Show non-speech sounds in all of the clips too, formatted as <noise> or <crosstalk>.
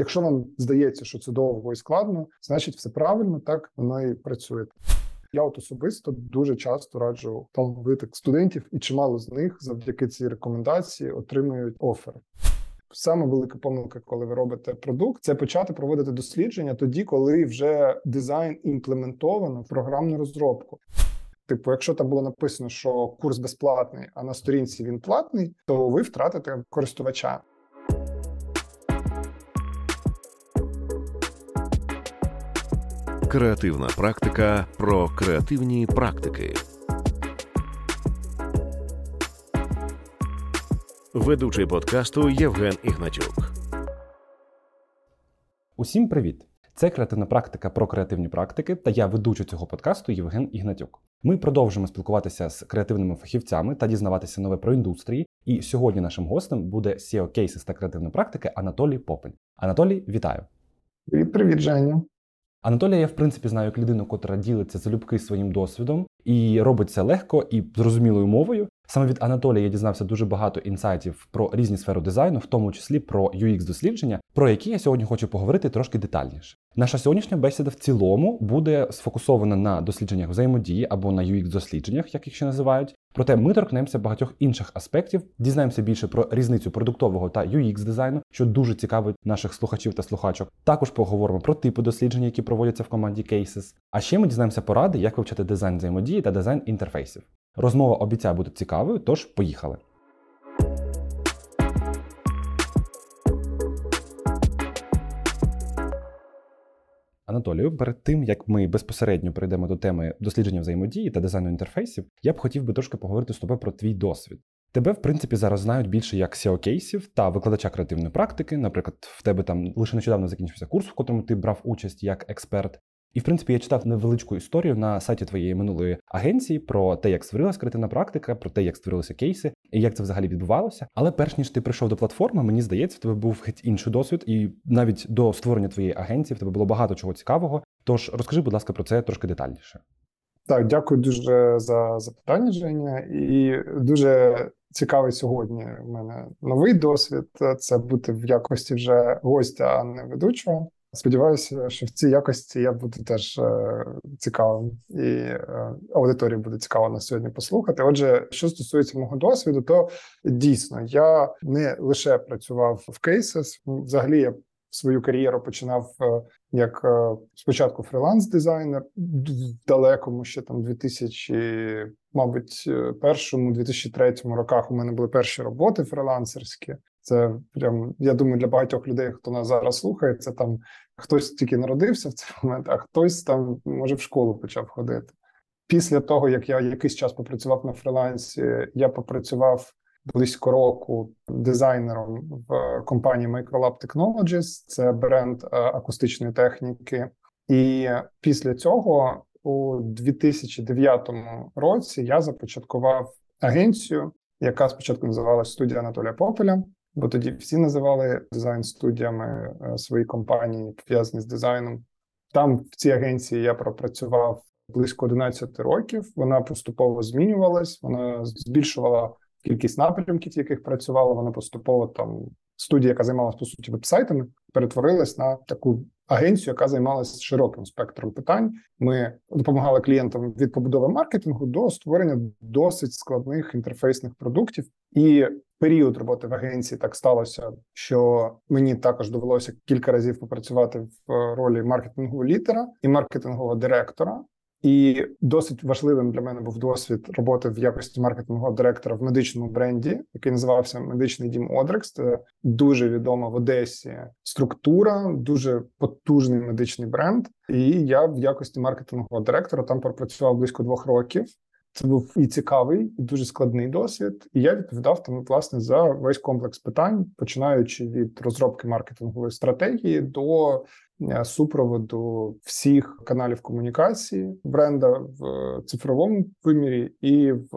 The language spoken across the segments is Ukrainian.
Якщо вам здається, що це довго і складно, значить все правильно, так воно і працює. Я от особисто дуже часто раджу талановитих студентів, і чимало з них завдяки цій рекомендації отримують офер. Саме велика помилка, коли ви робите продукт, це почати проводити дослідження тоді, коли вже дизайн імплементовано в програмну розробку. Типу, якщо там було написано, що курс безплатний, а на сторінці він платний, то ви втратите користувача. Креативна практика про креативні практики. Ведучий подкасту Євген Ігнатюк. Усім привіт! Це креативна практика про креативні практики, та я ведучий цього подкасту Євген Ігнатюк. Ми продовжимо спілкуватися з креативними фахівцями та дізнаватися нове про індустрії. І сьогодні нашим гостем буде SEO кейсис та креативної практики Анатолій Попель. Анатолій, вітаю! Привіт, привіт, Женя! Анатолія, я в принципі знаю як людину, котра ділиться залюбки своїм досвідом і робить це легко і зрозумілою мовою. Саме від Анатолія я дізнався дуже багато інсайтів про різні сфери дизайну, в тому числі про UX дослідження, про які я сьогодні хочу поговорити трошки детальніше. Наша сьогоднішня бесіда в цілому буде сфокусована на дослідженнях взаємодії або на UX дослідженнях, як їх ще називають. Проте ми торкнемося багатьох інших аспектів, дізнаємося більше про різницю продуктового та UX дизайну, що дуже цікавить наших слухачів та слухачок. Також поговоримо про типи досліджень, які проводяться в команді Cases. А ще ми дізнаємося поради, як вивчати дизайн взаємодії та дизайн інтерфейсів. Розмова обіцяє бути цікавою, тож поїхали. Анатолію, перед тим як ми безпосередньо перейдемо до теми дослідження взаємодії та дизайну інтерфейсів, я б хотів би трошки поговорити з тобою про твій досвід. Тебе, в принципі, зараз знають більше як seo кейсів та викладача креативної практики. Наприклад, в тебе там лише нещодавно закінчився курс, в котрому ти брав участь як експерт. І в принципі я читав невеличку історію на сайті твоєї минулої агенції про те, як створилася креативна практика, про те, як створилися кейси і як це взагалі відбувалося. Але перш ніж ти прийшов до платформи, мені здається, в тебе був геть інший досвід, і навіть до створення твоєї агенції в тебе було багато чого цікавого. Тож розкажи, будь ласка, про це трошки детальніше. Так, дякую дуже за запитання, Женя. І дуже цікавий сьогодні. У мене новий досвід. Це бути в якості вже гостя, а не ведучого. Сподіваюся, що в цій якості я буду теж е, цікавим, і е, аудиторії буде цікаво на сьогодні послухати. Отже, що стосується мого досвіду, то дійсно я не лише працював в кейсес. Взагалі, я свою кар'єру починав е, як е, спочатку фріланс-дизайнер в далекому ще там 2000, мабуть, е, першому 2003 роках. У мене були перші роботи фрілансерські. Це прям я думаю, для багатьох людей, хто нас зараз слухає, це там хтось тільки народився в цей момент, а хтось там може в школу почав ходити. Після того як я якийсь час попрацював на фрилансі, я попрацював близько року дизайнером в компанії Microlab Technologies, це бренд е, акустичної техніки. І після цього, у 2009 році, я започаткував агенцію, яка спочатку називалась студія Анатолія Попеля бо тоді всі називали дизайн-студіями е, свої компанії, пов'язані з дизайном. Там в цій агенції я пропрацював близько 11 років. Вона поступово змінювалась, вона збільшувала кількість напрямків, яких працювала. Вона поступово там студія, яка займалася по суті вебсайтами, перетворилась на таку агенцію, яка займалася широким спектром питань. Ми допомагали клієнтам від побудови маркетингу до створення досить складних інтерфейсних продуктів. І період роботи в агенції так сталося, що мені також довелося кілька разів попрацювати в ролі маркетингового лідера і маркетингового директора. І досить важливим для мене був досвід роботи в якості маркетингового директора в медичному бренді, який називався Медичний дім Одрекс. Це дуже відома в Одесі структура, дуже потужний медичний бренд. І я в якості маркетингового директора там пропрацював близько двох років. Це був і цікавий, і дуже складний досвід. І я відповідав там власне за весь комплекс питань, починаючи від розробки маркетингової стратегії до супроводу всіх каналів комунікації бренда в цифровому вимірі і в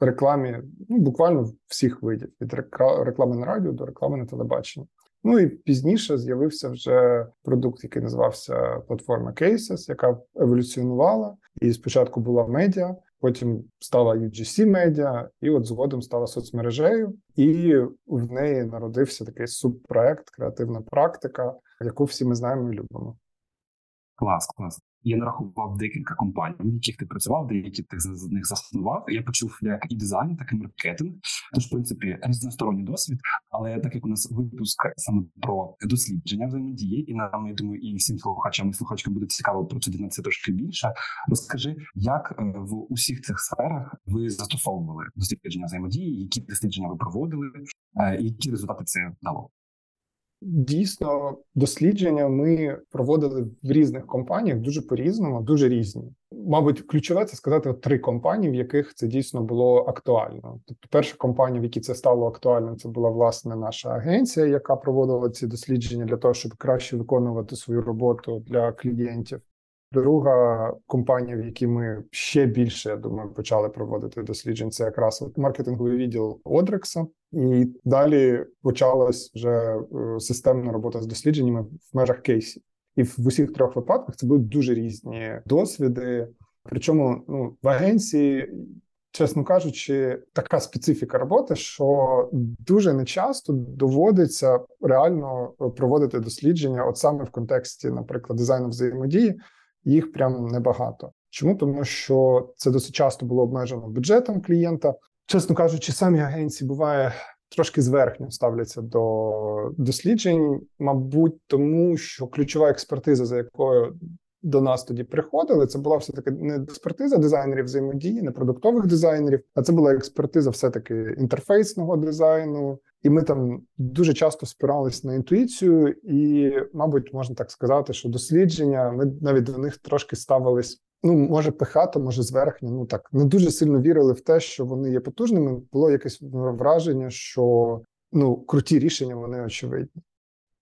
рекламі. Ну буквально всіх видів від реклами на радіо до реклами на телебаченні. Ну і пізніше з'явився вже продукт, який називався платформа Cases, яка еволюціонувала. І спочатку була медіа потім стала UGC Media, і от згодом стала соцмережею, і в неї народився такий субпроект, креативна практика, яку всі ми знаємо і любимо. Клас, клас. Я нарахував декілька компаній, в яких ти працював, деякі ти з них заснував. Я почув як і дизайн, так і маркетинг. Тож, в принципі, різносторонній досвід. Але так як у нас випуск саме про дослідження взаємодії, і нам я думаю, і всім слухачам і слухачкам буде цікаво про це дізнатися трошки більше. Розкажи, як е, в усіх цих сферах ви застосовували дослідження взаємодії, які дослідження ви проводили, е, і які результати це дало. Дійсно, дослідження ми проводили в різних компаніях дуже по-різному, дуже різні. Мабуть, ключове це сказати три компанії, в яких це дійсно було актуально. Тобто, перша компанія, в якій це стало актуально, це була власне наша агенція, яка проводила ці дослідження для того, щоб краще виконувати свою роботу для клієнтів. Друга компанія, в якій ми ще більше я думаю, почали проводити досліджень, це якраз маркетинговий відділ Одрекса. І далі почалась вже е, системна робота з дослідженнями в межах кейсів. І в усіх трьох випадках це були дуже різні досвіди. Причому ну в агенції, чесно кажучи, така специфіка роботи, що дуже нечасто доводиться реально проводити дослідження, от саме в контексті, наприклад, дизайну взаємодії їх прям небагато. Чому тому, що це досить часто було обмежено бюджетом клієнта, чесно кажучи, самі агенції буває трошки зверхньо ставляться до досліджень, мабуть, тому що ключова експертиза, за якою до нас тоді приходили, це була все таки не експертиза дизайнерів взаємодії, не продуктових дизайнерів, а це була експертиза, все таки інтерфейсного дизайну. І ми там дуже часто спирались на інтуїцію, і, мабуть, можна так сказати, що дослідження ми навіть до них трошки ставились. Ну, може, пихато, може, зверхньо. Ну так не дуже сильно вірили в те, що вони є потужними. Було якесь враження, що ну круті рішення вони очевидні.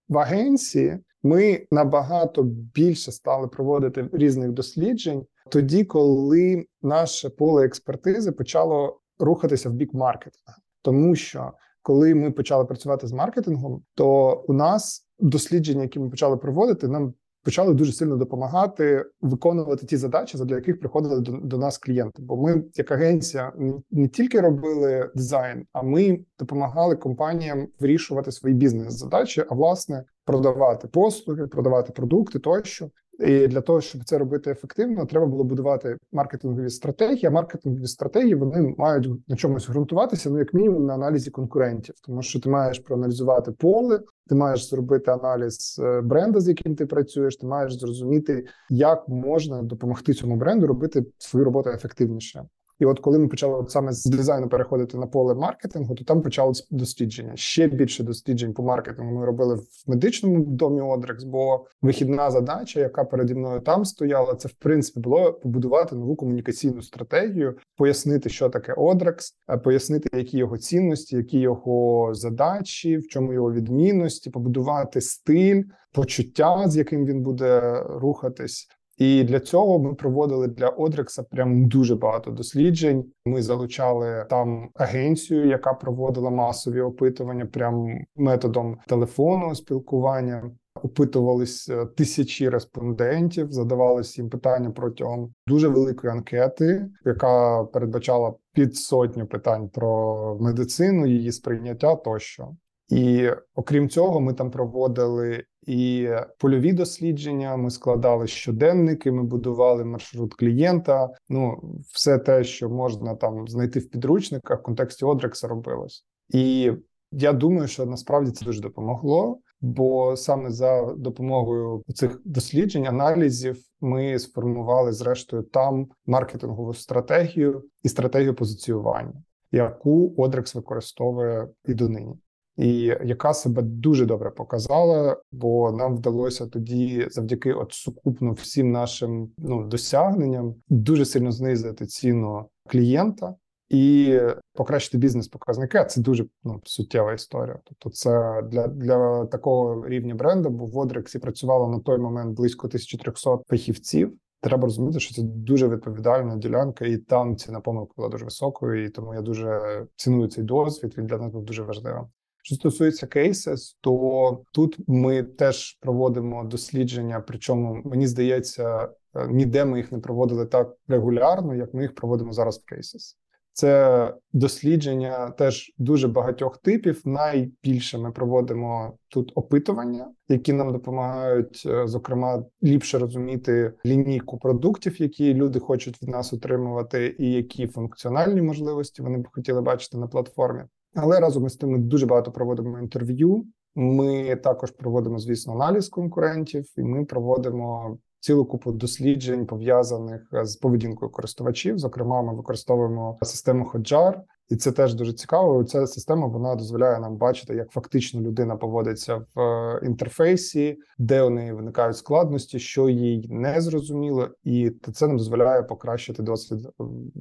В агенції ми набагато більше стали проводити різних досліджень тоді, коли наше поле експертизи почало рухатися в бік маркетингу, тому що коли ми почали працювати з маркетингом, то у нас дослідження, які ми почали проводити, нам почали дуже сильно допомагати виконувати ті задачі, для яких приходили до, до нас клієнти. Бо ми, як агенція, не тільки робили дизайн, а ми допомагали компаніям вирішувати свої бізнес-задачі, а власне продавати послуги, продавати продукти тощо. І для того, щоб це робити ефективно, треба було будувати маркетингові стратегії. А маркетингові стратегії вони мають на чомусь ґрунтуватися, ну як мінімум на аналізі конкурентів, тому що ти маєш проаналізувати поле, ти маєш зробити аналіз е, бренда, з яким ти працюєш. Ти маєш зрозуміти, як можна допомогти цьому бренду робити свою роботу ефективніше. І от коли ми почали от саме з дизайну переходити на поле маркетингу, то там почалось дослідження. Ще більше досліджень по маркетингу ми робили в медичному домі Одрекс, бо вихідна задача, яка переді мною там стояла, це в принципі було побудувати нову комунікаційну стратегію, пояснити, що таке Одрекс, пояснити, які його цінності, які його задачі, в чому його відмінності, побудувати стиль, почуття, з яким він буде рухатись. І для цього ми проводили для Одрекса прям дуже багато досліджень. Ми залучали там агенцію, яка проводила масові опитування, прям методом телефонного спілкування. Опитувалися тисячі респондентів, задавалися їм питання протягом дуже великої анкети, яка передбачала під сотню питань про медицину, її сприйняття тощо. І окрім цього, ми там проводили і польові дослідження. Ми складали щоденники, ми будували маршрут клієнта. Ну, все те, що можна там знайти в підручниках, в контексті Одрекса робилось. І я думаю, що насправді це дуже допомогло. Бо саме за допомогою цих досліджень, аналізів, ми сформували зрештою там маркетингову стратегію і стратегію позиціювання, яку Одрекс використовує і донині і яка себе дуже добре показала, бо нам вдалося тоді, завдяки от сукупно всім нашим ну досягненням, дуже сильно знизити ціну клієнта. І покращити бізнес-показники, а це дуже ну, суттєва історія. Тобто, це для для такого рівня бренду, бо в Одрексі працювало на той момент близько 1300 фахівців. Треба розуміти, що це дуже відповідальна ділянка, і там ціна помилки була дуже високою. І тому я дуже ціную цей досвід. Він для нас був дуже важливим. Що стосується кейсес, то тут ми теж проводимо дослідження. Причому мені здається, Е, ніде ми їх не проводили так регулярно, як ми їх проводимо зараз в Cases. Це дослідження теж дуже багатьох типів. Найбільше ми проводимо тут опитування, які нам допомагають, е, зокрема, ліпше розуміти лінійку продуктів, які люди хочуть від нас отримувати, і які функціональні можливості вони б хотіли бачити на платформі. Але разом із тим ми дуже багато проводимо інтерв'ю. Ми також проводимо, звісно, аналіз конкурентів, і ми проводимо цілу купу досліджень пов'язаних з поведінкою користувачів. Зокрема, ми використовуємо систему Hotjar, і це теж дуже цікаво. Ця система вона дозволяє нам бачити, як фактично людина поводиться в е, інтерфейсі, де у неї виникають складності, що їй не зрозуміло, і це нам дозволяє покращити досвід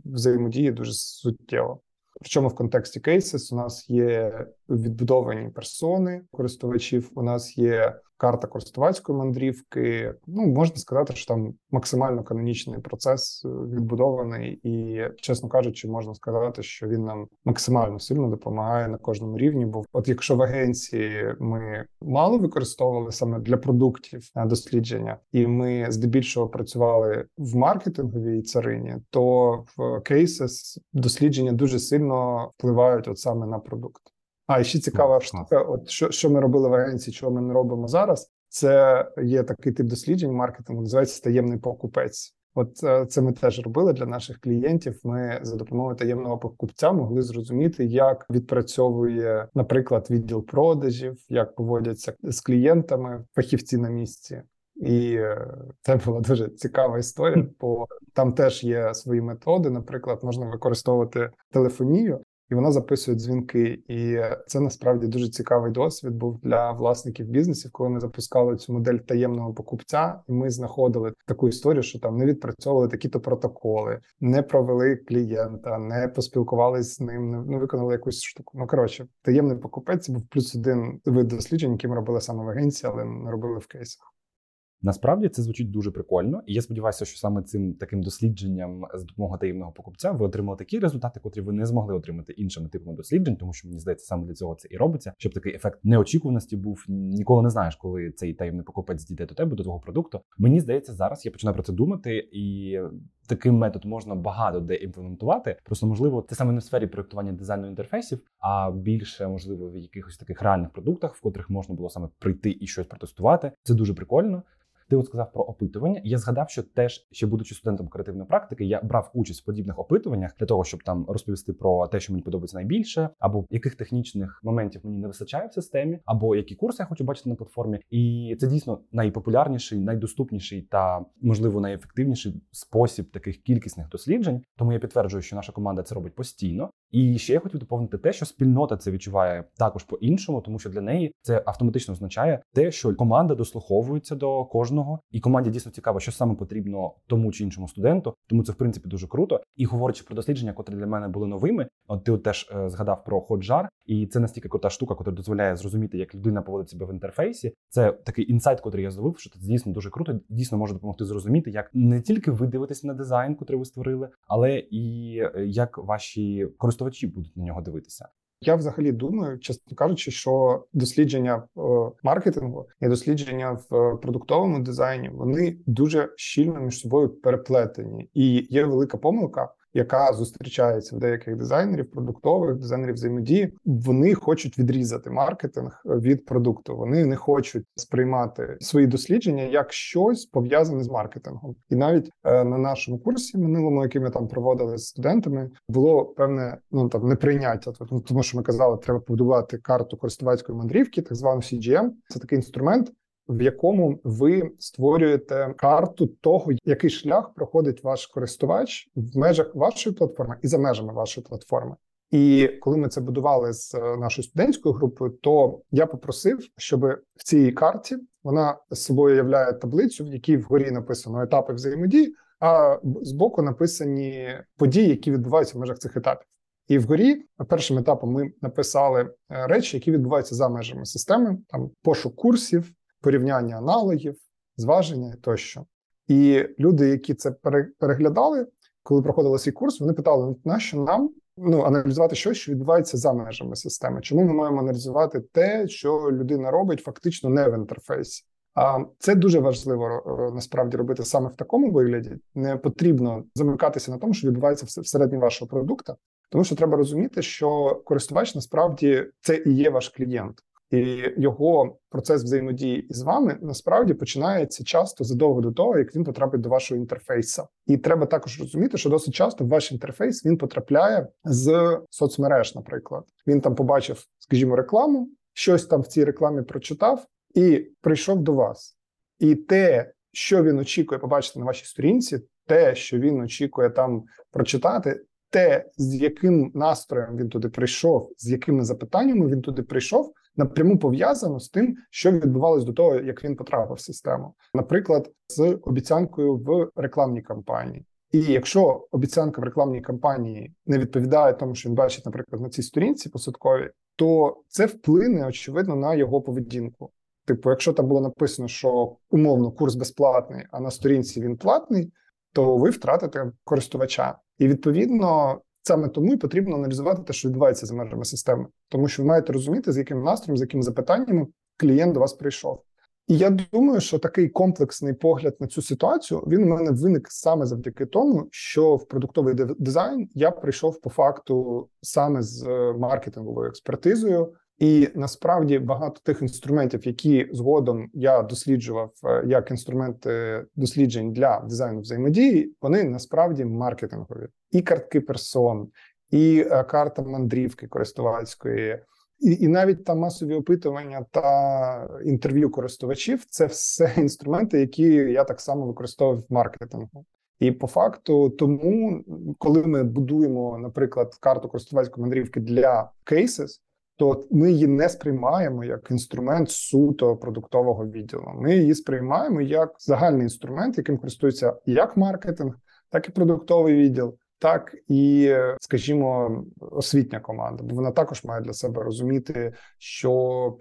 взаємодії дуже суттєво. Причому в контексті кейсис у нас є відбудовані персони користувачів. У нас є карта користувацької мандрівки. Ну можна сказати, що там максимально канонічний процес е, відбудований, і чесно кажучи, можна сказати, що він нам максимально сильно допомагає на кожному рівні. Бо, от якщо в агенції ми мало використовували саме для продуктів дослідження, і ми здебільшого працювали в маркетинговій царині, то в Cases дослідження дуже сильно впливають от саме на продукт. А і ще цікава штука. От що що ми робили в агенції, чого ми не робимо зараз. Це є такий тип досліджень маркетингу, називається таємний покупець. От е, це ми теж робили для наших клієнтів. Ми за допомогою таємного покупця могли зрозуміти, як відпрацьовує, наприклад, відділ продажів, як поводяться з клієнтами фахівці на місці. І е, це була дуже цікава історія, бо там теж є свої методи. Наприклад, можна використовувати телефонію, і вона записує дзвінки. І це насправді дуже цікавий досвід був для власників бізнесів, коли ми запускали цю модель таємного покупця, і ми знаходили таку історію, що там не відпрацьовували такі-то протоколи, не провели клієнта, не поспілкувалися з ним, не виконали якусь штуку. Ну коротше, таємний покупець був плюс один вид досліджень, які ми робили саме в агенції, але не робили в кейсах. Насправді це звучить дуже прикольно, і я сподіваюся, що саме цим таким дослідженням з допомогою таємного покупця ви отримали такі результати, котрі ви не змогли отримати іншими типами досліджень, тому що мені здається, саме для цього це і робиться, щоб такий ефект неочікуваності був. Ніколи не знаєш, коли цей таємний покупець дійде до тебе, до твого продукту. Мені здається, зараз я починаю про це думати, і таким метод можна багато де імплементувати. Просто можливо, це саме не в сфері проектування дизайну інтерфейсів, а більше можливо в якихось таких реальних продуктах, в котрих можна було саме прийти і щось протестувати. Це дуже прикольно. Ти от сказав про опитування. Я згадав, що теж ще будучи студентом креативної практики, я брав участь в подібних опитуваннях для того, щоб там розповісти про те, що мені подобається найбільше, або яких технічних моментів мені не вистачає в системі, або які курси я хочу бачити на платформі. І це дійсно найпопулярніший, найдоступніший та можливо найефективніший спосіб таких кількісних досліджень. Тому я підтверджую, що наша команда це робить постійно. І ще я хотів доповнити те, що спільнота це відчуває також по-іншому, тому що для неї це автоматично означає те, що команда дослуховується до кожного, і команді дійсно цікаво, що саме потрібно тому чи іншому студенту. Тому це в принципі дуже круто. І говорячи про дослідження, котрі для мене були новими, от ти от теж е, згадав про ходжар, і це настільки крута штука, яка дозволяє зрозуміти, як людина поводить себе в інтерфейсі. Це такий інсайт, котрий я зловив, що це дійсно дуже круто. Дійсно може допомогти зрозуміти, як не тільки ви дивитесь на дизайн, котрий ви створили, але і е, як ваші користувачі будуть на нього дивитися. Я взагалі думаю, чесно кажучи, що дослідження в маркетингу і дослідження в продуктовому дизайні вони дуже щільно між собою переплетені, і є велика помилка яка зустрічається в деяких дизайнерів, продуктових дизайнерів взаємодії. Вони хочуть відрізати маркетинг від продукту. Вони не хочуть сприймати свої дослідження як щось пов'язане з маркетингом. І навіть е, на нашому курсі минулому, який ми там проводили з студентами, було певне ну там неприйняття. Ну, тому що ми казали, треба побудувати карту користувацької мандрівки, так звану CGM. Це такий інструмент, в якому ви створюєте карту того, який шлях проходить ваш користувач в межах вашої платформи і за межами вашої платформи. І коли ми це будували з е, нашою студентською групою, то я попросив, щоб в цій карті вона собою являє таблицю, в якій вгорі написано етапи взаємодії, а збоку написані події, які відбуваються в межах цих етапів. І вгорі першим етапом ми написали е, речі, які відбуваються за межами системи, там пошук курсів, порівняння аналогів, зваження тощо. І люди, які це переглядали, коли проходили свій курс, вони питали: «Ну, нащо нам ну, аналізувати щось, що відбувається за межами системи? Чому ми маємо аналізувати те, що людина робить фактично не в інтерфейсі? А це дуже важливо е, насправді робити саме в такому вигляді. Не потрібно замикатися на тому, що відбувається всередині вашого продукту, тому що треба розуміти, що користувач насправді це і є ваш клієнт. І його процес взаємодії із вами насправді починається часто задовго до того, як він потрапить до вашого інтерфейсу. І треба також розуміти, що досить часто ваш інтерфейс він потрапляє з соцмереж. Наприклад, він там побачив, скажімо, рекламу, щось там в цій рекламі прочитав і прийшов до вас. І те, що він очікує побачити на вашій сторінці, те, що він очікує там прочитати, те, з яким настроєм він туди прийшов, з якими запитаннями він туди прийшов, напряму пов'язано з тим, що відбувалось до того, як він потрапив в систему, наприклад, з обіцянкою в рекламній кампанії. І якщо обіцянка в рекламній кампанії не відповідає тому, що він бачить, наприклад, на цій сторінці посадковій, то це вплине очевидно на його поведінку. Типу, якщо там було написано, що умовно курс безплатний, а на сторінці він платний, то ви втратите користувача. І відповідно саме тому і потрібно аналізувати те, що відбувається за межами системи, тому що ви маєте розуміти, з яким настроєм, з якими запитаннями клієнт до вас прийшов. І я думаю, що такий комплексний погляд на цю ситуацію він у мене виник саме завдяки тому, що в продуктовий дизайн я прийшов по факту саме з е, маркетинговою експертизою. І насправді багато тих інструментів, які згодом я досліджував е, як інструменти досліджень для дизайну взаємодії, вони насправді маркетингові і картки персон, і е, карта мандрівки користувацької, і і навіть там масові опитування та інтерв'ю користувачів це все <laughs> інструменти, які я так само використовував в маркетингу. І по факту, тому коли ми будуємо, наприклад, карту користувацької мандрівки для кейсес, то ми її не сприймаємо як інструмент суто продуктового відділу. Ми її сприймаємо як загальний інструмент, яким користується як маркетинг, так і продуктовий відділ, так і, скажімо, освітня команда. Бо вона також має для себе розуміти, що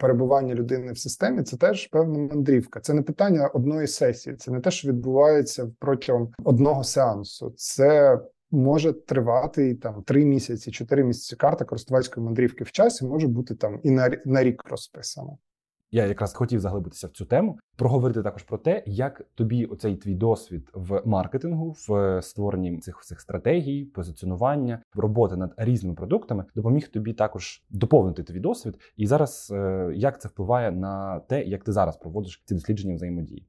перебування людини в системі це теж певна мандрівка. Це не питання одної сесії, це не те, що відбувається протягом одного сеансу. Це може тривати там три місяці, чотири місяці. Карта користувацької мандрівки в часі може бути там і на на рік розписана. Я якраз хотів заглибитися в цю тему, проговорити також про те, як тобі оцей твій досвід в маркетингу, в створенні цих всіх стратегій, позиціонування, роботи над різними продуктами допоміг тобі також доповнити твій досвід. І зараз е, як це впливає на те, як ти зараз проводиш ці дослідження взаємодії?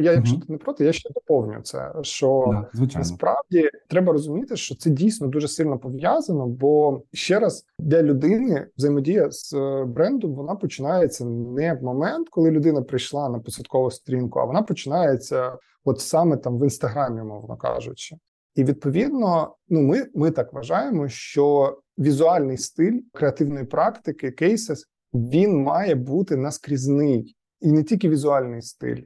Я, якщо ти не проти, я ще доповню це. Що да, насправді треба розуміти, що це дійсно дуже сильно пов'язано, бо ще раз для людини взаємодія з е, брендом вона починається не в момент, коли людина прийшла на посадкову сторінку, а вона починається от саме там в інстаграмі, мовно кажучи. І відповідно, ну ми ми так вважаємо, що візуальний стиль креативної практики, кейсес, він має бути наскрізний і не тільки візуальний стиль.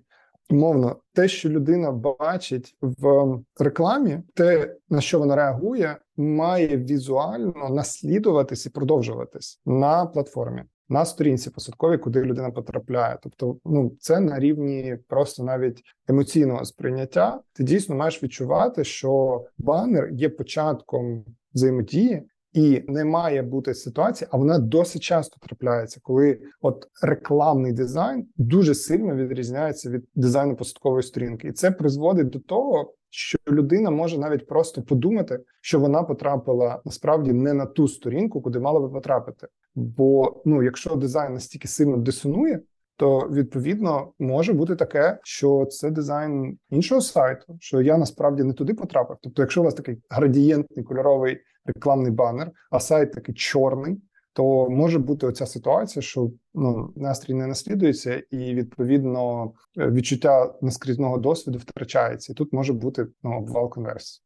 Умовно, те, що людина бачить в рекламі, те на що вона реагує, має візуально наслідуватись і продовжуватись на платформі, на сторінці посадковій, куди людина потрапляє. Тобто, ну це на рівні просто навіть емоційного сприйняття. Ти дійсно маєш відчувати, що банер є початком взаємодії, і не має бути ситуації, а вона досить часто трапляється, коли от рекламний дизайн дуже сильно відрізняється від дизайну посадкової сторінки, і це призводить до того, що людина може навіть просто подумати, що вона потрапила насправді не на ту сторінку, куди мала би потрапити. Бо ну, якщо дизайн настільки сильно дисонує, то відповідно може бути таке, що це дизайн іншого сайту, що я насправді не туди потрапив. Тобто, якщо у вас такий градієнтний кольоровий рекламний банер, а сайт такий чорний, то може бути оця ситуація, що ну настрій не наслідується, і відповідно відчуття наскрізного досвіду втрачається. І тут може бути ну, обвал конверсії.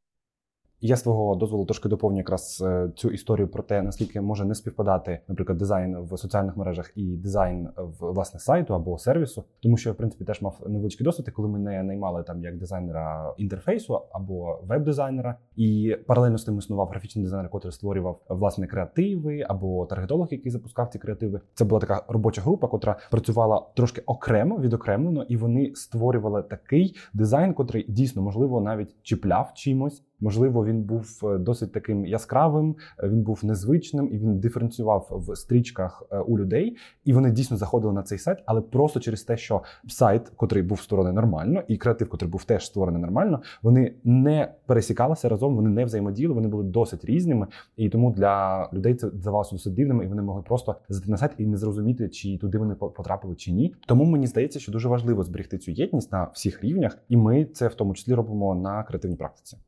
Я свого дозволу трошки доповню якраз е, цю історію про те, наскільки може не співпадати, наприклад, дизайн в соціальних мережах і дизайн в власне сайту або сервісу, тому що я, в принципі теж мав невеличкий досвід, коли мене наймали там як дизайнера інтерфейсу або веб-дизайнера, і паралельно з тим існував графічний дизайнер, який створював власне креативи або таргетолог, який запускав ці креативи. Це була така робоча група, котра працювала трошки окремо відокремлено, і вони створювали такий дизайн, котрий дійсно можливо навіть чіпляв чимось Можливо, він був е, досить таким яскравим, е, він був незвичним і він диференціював в стрічках е, у людей. І вони дійсно заходили на цей сайт, але просто через те, що сайт, котрий був створений нормально, і креатив, котрий був теж створений нормально, вони не пересікалися разом, вони не взаємодіяли, вони були досить різними. І тому для людей це здавалося досить дивним, і вони могли просто зайти на сайт і не зрозуміти, чи туди вони потрапили чи ні. Тому мені здається, що дуже важливо зберегти цю єдність на всіх рівнях, і ми це в тому числі робимо на креативній практиці.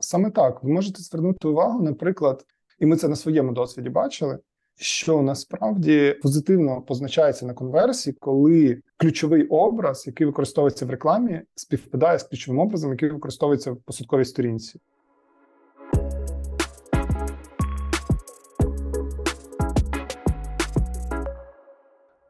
Саме так ви можете звернути увагу, наприклад, і ми це на своєму досвіді бачили. Що насправді позитивно позначається на конверсії, коли ключовий образ, який використовується в рекламі, співпадає з ключовим образом, який використовується в посадковій сторінці.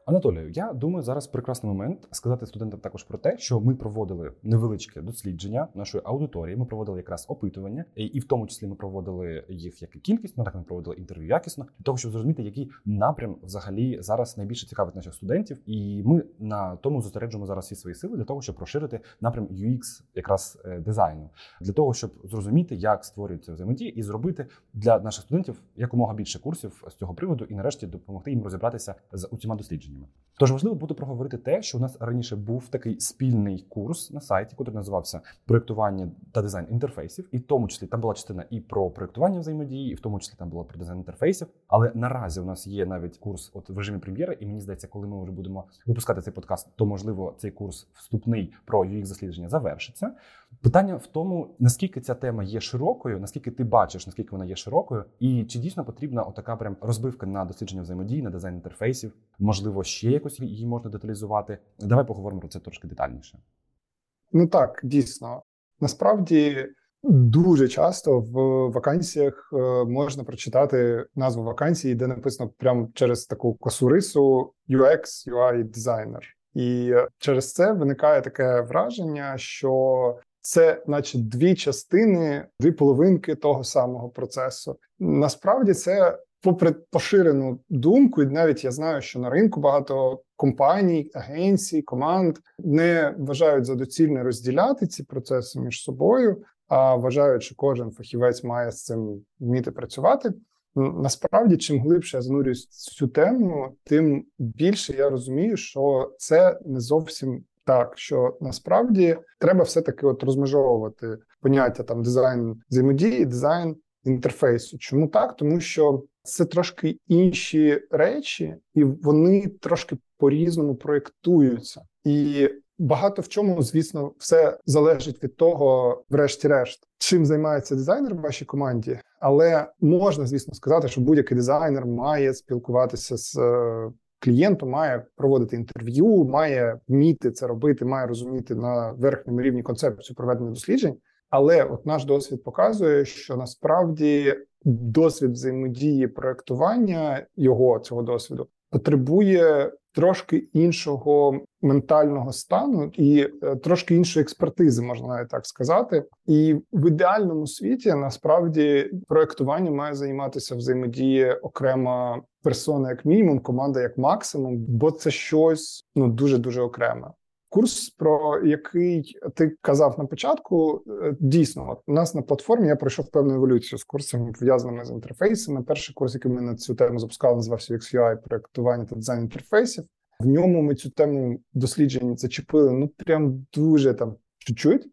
Анатолію, я думаю, зараз прекрасний момент сказати студентам також про те, що ми проводили невеличке дослідження нашої аудиторії. Ми проводили якраз опитування, і в тому числі ми проводили їх як і кількісно, так ми проводили інтерв'ю якісно для того, щоб зрозуміти, який напрям взагалі зараз найбільше цікавить наших студентів. І ми на тому зосереджуємо зараз всі свої сили для того, щоб розширити напрям UX якраз е, дизайну, для того, щоб зрозуміти, як створюється взаємодія, і зробити для наших студентів якомога більше курсів з цього приводу, і нарешті допомогти їм розібратися з усіма дослідженнями. time. Тож важливо буде проговорити те, що у нас раніше був такий спільний курс на сайті, який називався проєктування та дизайн інтерфейсів, і в тому числі там була частина і про проєктування взаємодії, і в тому числі там було про дизайн інтерфейсів. Але наразі у нас є навіть курс от в режимі прем'єри, і мені здається, коли ми вже будемо випускати цей подкаст, то можливо цей курс вступний про UX дослідження завершиться. Питання в тому, наскільки ця тема є широкою, наскільки ти бачиш, наскільки вона є широкою, і чи дійсно потрібна отака прям розбивка на дослідження взаємодії, на дизайн інтерфейсів, можливо, ще якось її можна деталізувати. Давай поговоримо про це трошки детальніше. Ну так, дійсно. Насправді дуже часто в вакансіях е, можна прочитати назву вакансії, де написано прямо через таку косу рису UX, UI дизайнер. І через це виникає таке враження, що це, наче, дві частини, дві половинки того самого процесу. Насправді це попри поширену думку, і навіть я знаю, що на ринку багато компаній, агенцій, команд не вважають за доцільне розділяти ці процеси між собою, а вважають, що кожен фахівець має з цим вміти працювати. Насправді, чим глибше я занурююсь цю тему, тим більше я розумію, що це не зовсім так. Що насправді треба все таки от розмежовувати поняття там дизайн взаємодії, дизайн інтерфейсу. Чому так? Тому що це трошки інші речі, і вони трошки по-різному проєктуються. І багато в чому, звісно, все залежить від того, врешті-решт, чим займається дизайнер в вашій команді. Але можна, звісно, сказати, що будь-який дизайнер має спілкуватися з е, клієнтом, має проводити інтерв'ю, має вміти це робити, має розуміти на верхньому рівні концепцію проведення досліджень. Але от наш досвід показує, що насправді досвід взаємодії проектування його цього досвіду потребує трошки іншого ментального стану і е, трошки іншої експертизи, можна навіть так сказати. І в ідеальному світі насправді проектування має займатися взаємодії окрема персона, як мінімум, команда як максимум, бо це щось ну дуже дуже окреме. Курс, про який ти казав на початку, е, дійсно, от у нас на платформі я пройшов певну еволюцію з курсами пов'язаними з інтерфейсами. Перший курс, який ми на цю тему запускали, називався UX-UI, проектування та дизайн інтерфейсів. В ньому ми цю тему досліджень зачепили ну прям дуже там чуть-чуть.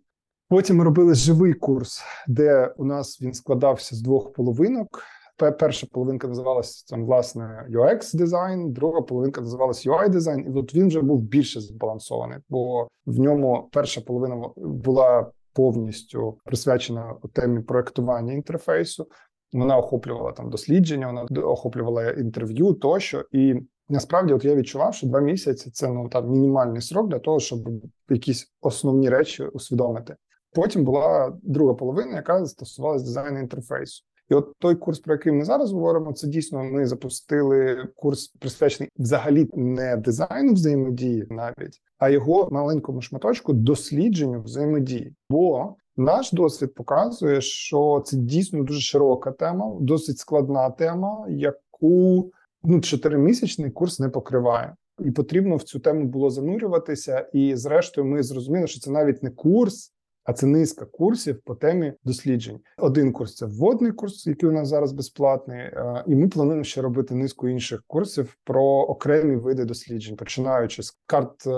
Потім ми робили живий курс, де у нас він складався з двох половинок перша половинка називалася там власне UX дизайн, друга половинка називалася UI дизайн, і от він вже був більше збалансований, бо в ньому перша половина була повністю присвячена темі проектування інтерфейсу. Вона охоплювала там дослідження, вона охоплювала інтерв'ю тощо. І насправді, от я відчував, що два місяці це ну там мінімальний срок для того, щоб якісь основні речі усвідомити. Потім була друга половина, яка стосувалася дизайну інтерфейсу. І от той курс, про який ми зараз говоримо, це дійсно ми запустили курс присвячений взагалі не дизайну взаємодії, навіть а його маленькому шматочку дослідженню взаємодії. Бо наш досвід показує, що це дійсно дуже широка тема, досить складна тема, яку ну чотиримісячний курс не покриває. І потрібно в цю тему було занурюватися. І, зрештою, ми зрозуміли, що це навіть не курс, а це низка курсів по темі досліджень. Один курс це вводний курс, який у нас зараз безплатний, е, і ми плануємо ще робити низку інших курсів про окремі види досліджень, починаючи з карт е,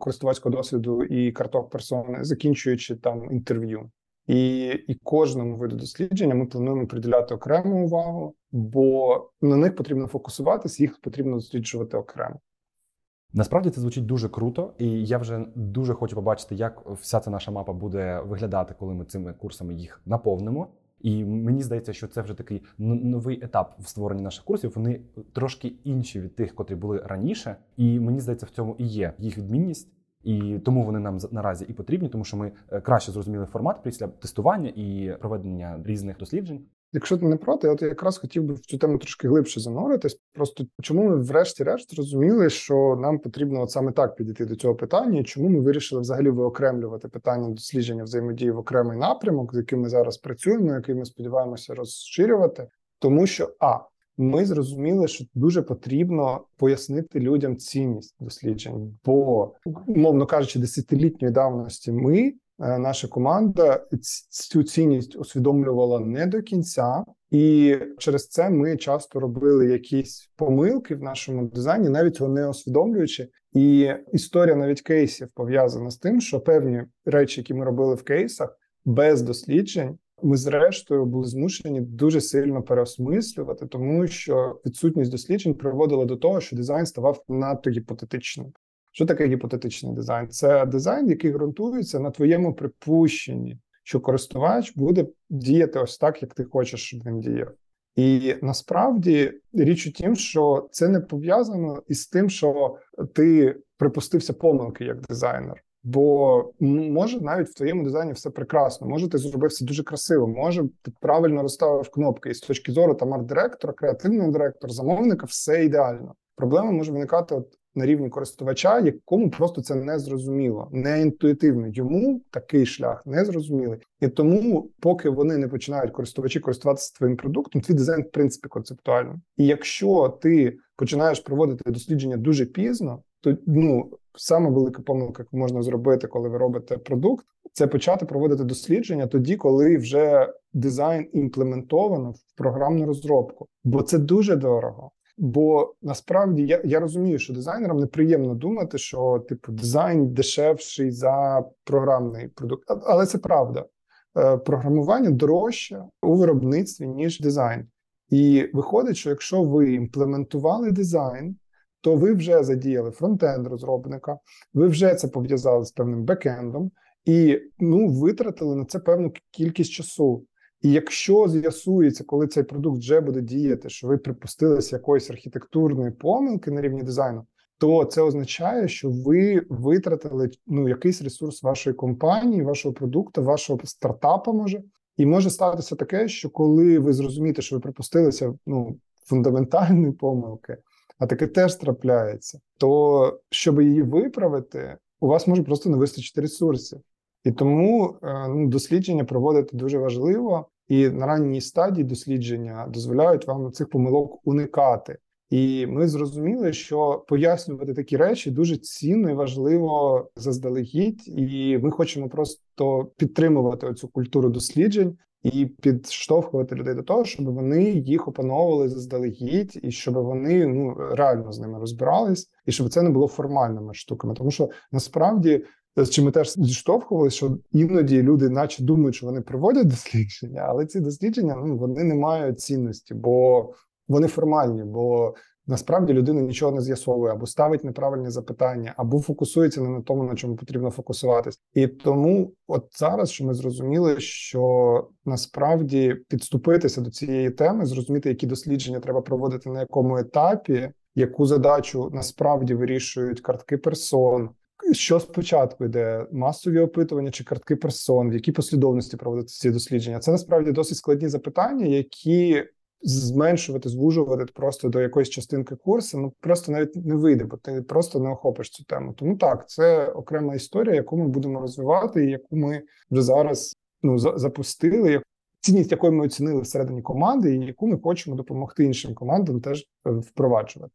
користувацького досвіду і карток персони, закінчуючи там інтерв'ю. І і кожному виду дослідження ми плануємо приділяти окрему увагу, бо на них потрібно фокусуватися, їх потрібно досліджувати окремо. Насправді це звучить дуже круто, і я вже дуже хочу побачити, як вся ця наша мапа буде виглядати, коли ми цими курсами їх наповнимо. І мені здається, що це вже такий новий етап в створенні наших курсів. Вони трошки інші від тих, котрі були раніше. І мені здається, в цьому і є їх відмінність. І тому вони нам наразі і потрібні, тому що ми е, краще зрозуміли формат після тестування і проведення різних досліджень. Якщо ти не проти, от я якраз хотів би в цю тему трошки глибше зануритись. Просто чому ми, врешті-решт, зрозуміли, що нам потрібно от саме так підійти до цього питання, і чому ми вирішили взагалі виокремлювати питання дослідження взаємодії в окремий напрямок, з яким ми зараз працюємо, який ми сподіваємося розширювати, тому що а ми зрозуміли, що дуже потрібно пояснити людям цінність досліджень, бо умовно кажучи, десятилітньої давності ми. Е, наша команда цю цінність усвідомлювала не до кінця, і через це ми часто робили якісь помилки в нашому дизайні, навіть цього не усвідомлюючи. І історія навіть кейсів пов'язана з тим, що певні речі, які ми робили в кейсах, без досліджень ми, зрештою, були змушені дуже сильно переосмислювати, тому що відсутність досліджень приводила до того, що дизайн ставав надто гіпотетичним. Що таке гіпотетичний дизайн? Це дизайн, який ґрунтується на твоєму припущенні, що користувач буде діяти ось так, як ти хочеш, щоб він діяв. І насправді річ у тім, що це не пов'язано із тим, що ти припустився помилки як дизайнер. Бо може навіть в твоєму дизайні все прекрасно, може ти зробив все дуже красиво, може ти правильно розставив кнопки, і з точки зору там арт-директора, креативного директора, замовника, все ідеально. Проблема може виникати от на рівні користувача, якому просто це не зрозуміло, не інтуїтивно. Йому такий шлях не зрозумілий. І тому, поки вони не починають користувачі користуватися твоїм продуктом, твій дизайн в принципі концептуальний. І якщо ти починаєш проводити дослідження дуже пізно, то ну саме велика помилка, яку можна зробити, коли ви робите продукт, це почати проводити дослідження тоді, коли вже дизайн імплементовано в програмну розробку, бо це дуже дорого. Бо насправді я я розумію, що дизайнерам неприємно думати, що типу дизайн дешевший за програмний продукт, але це правда. Е, програмування дорожче у виробництві ніж дизайн, і виходить, що якщо ви імплементували дизайн, то ви вже задіяли фронтенд розробника, ви вже це пов'язали з певним бекендом і ну витратили на це певну кількість часу. І якщо з'ясується, коли цей продукт вже буде діяти, що ви припустилися якоїсь архітектурної помилки на рівні дизайну, то це означає, що ви витратили ну якийсь ресурс вашої компанії, вашого продукту, вашого стартапа може. І може статися таке, що коли ви зрозумієте, що ви припустилися ну фундаментальної помилки, а таке теж трапляється, то щоб її виправити, у вас може просто не вистачити ресурсів. І тому е, ну, дослідження проводити дуже важливо, і на ранній стадії дослідження дозволяють вам цих помилок уникати. І ми зрозуміли, що пояснювати такі речі дуже цінно і важливо заздалегідь, і ми хочемо просто підтримувати цю культуру досліджень і підштовхувати людей до того, щоб вони їх опановували заздалегідь, і щоб вони ну реально з ними розбирались, і щоб це не було формальними штуками, тому що насправді з чим ми теж зіштовхувалися, що іноді люди, наче думають, що вони проводять дослідження, але ці дослідження ну вони не мають цінності, бо вони формальні. бо Насправді людина нічого не з'ясовує або ставить неправильні запитання, або фокусується не на тому, на чому потрібно фокусуватись. І тому, от зараз, що ми зрозуміли, що насправді підступитися до цієї теми, зрозуміти, які дослідження треба проводити на якому етапі, яку задачу насправді вирішують картки персон, що спочатку йде масові опитування чи картки персон, в якій послідовності проводити ці дослідження? Це насправді досить складні запитання, які зменшувати, звужувати просто до якоїсь частинки курсу, ну просто навіть не вийде, бо ти просто не охопиш цю тему. Тому так, це окрема історія, яку ми будемо розвивати, і яку ми вже зараз ну запустили. Цінність якої ми оцінили всередині команди, і яку ми хочемо допомогти іншим командам теж е, впроваджувати.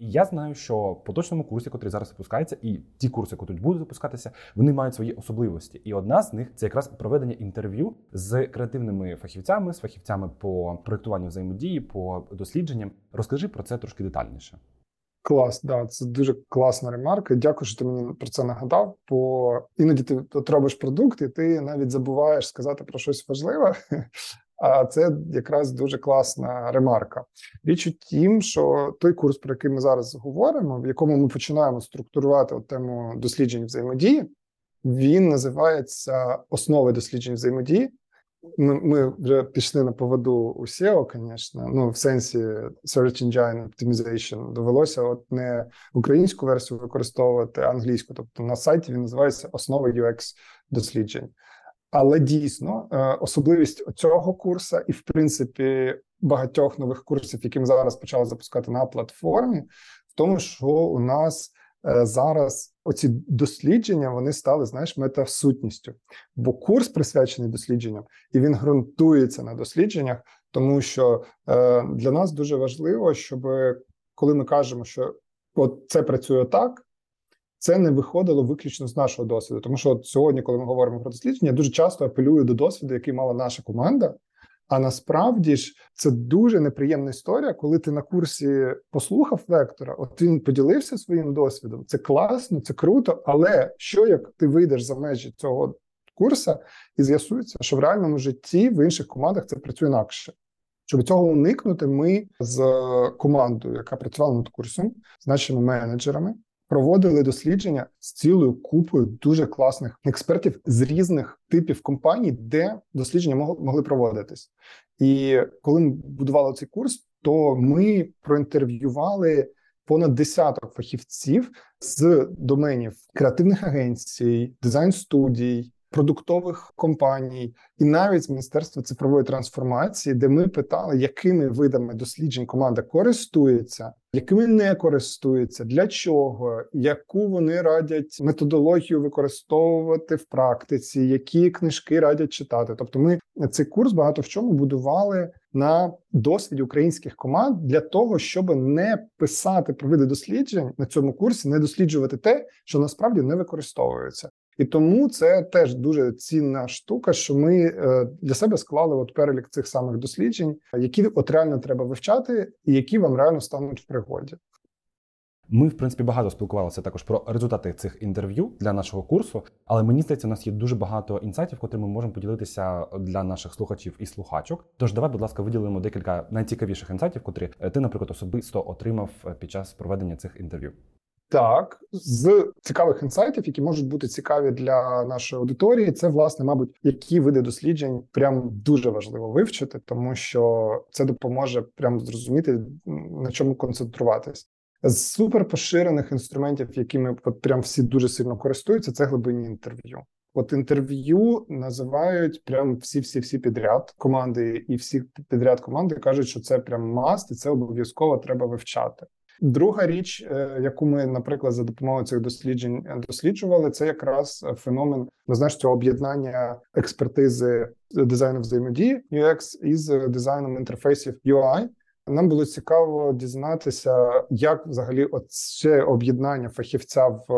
Я знаю, що в поточному курсі, який зараз випускається, і ті курси, які тут будуть випускатися, вони мають свої особливості. І одна з них це якраз проведення інтерв'ю з креативними фахівцями, з фахівцями по проєктуванню взаємодії, по дослідженням. Розкажи про це трошки детальніше. Клас, да, це дуже класна ремарка. Дякую, що ти мені про це нагадав. Бо іноді ти робиш продукт, і ти навіть забуваєш сказати про щось важливе. А це якраз дуже класна ремарка. Річ у тім, що той курс, про який ми зараз говоримо, в якому ми починаємо структурувати от тему досліджень взаємодії, він називається основи досліджень взаємодії. Ми вже пішли на поводу у SEO, звісно, ну в сенсі Search Engine Optimization довелося от не українську версію використовувати, а англійську. Тобто на сайті він називається основи UX досліджень. Але дійсно е, особливість цього курсу, і в принципі багатьох нових курсів, які ми зараз почали запускати на платформі, в тому, що у нас е, зараз оці дослідження вони стали знаєш метасутністю. Бо курс присвячений дослідженням, і він ґрунтується на дослідженнях, тому що е, для нас дуже важливо, щоб коли ми кажемо, що от це працює так це не виходило виключно з нашого досвіду. Тому що от сьогодні, коли ми говоримо про дослідження, дуже часто апелюю до досвіду, який мала наша команда. А насправді ж це дуже неприємна історія, коли ти на курсі послухав лектора, от він поділився своїм досвідом. Це класно, це круто. Але що як ти вийдеш за межі цього курсу і з'ясується, що в реальному житті в інших командах це працює інакше. Щоб цього уникнути, ми з командою, яка працювала над курсом, з нашими менеджерами, проводили дослідження з цілою купою дуже класних експертів з різних типів компаній, де дослідження могли проводитись. І коли ми будували цей курс, то ми проінтерв'ювали понад десяток фахівців з доменів креативних агенцій, дизайн студій, продуктових компаній, і навіть з міністерства цифрової трансформації, де ми питали, якими видами досліджень команда користується, якими не користується, для чого, яку вони радять методологію використовувати в практиці, які книжки радять читати. Тобто, ми цей курс багато в чому будували на досвіді українських команд для того, щоб не писати про види досліджень на цьому курсі, не досліджувати те, що насправді не використовується. І тому це теж дуже цінна штука, що ми е, для себе склали от перелік цих самих досліджень, які от реально треба вивчати, і які вам реально стануть в пригоді. Ми, в принципі, багато спілкувалися також про результати цих інтерв'ю для нашого курсу, але мені здається, у нас є дуже багато інсайтів, котрі ми можемо поділитися для наших слухачів і слухачок. Тож давай, будь ласка, виділимо декілька найцікавіших інсайтів, котрі е, ти, наприклад, особисто отримав е, під час проведення цих інтерв'ю. Так, з цікавих інсайтів, які можуть бути цікаві для нашої аудиторії, це власне, мабуть, які види досліджень прям дуже важливо вивчити, тому що це допоможе прям зрозуміти на чому концентруватись. З суперпоширених інструментів, якими от прям всі дуже сильно користуються, це глибинні інтерв'ю. От інтерв'ю називають прям всі, всі, всі підряд команди, і всі підряд команди кажуть, що це прям маст, і це обов'язково треба вивчати. Друга річ, е, яку ми, наприклад, за допомогою цих досліджень е, досліджували, це якраз е, феномен ну, знаєш, цього об'єднання експертизи дизайну взаємодії UX із дизайном інтерфейсів UI. Нам було цікаво дізнатися, як взагалі це об'єднання фахівця в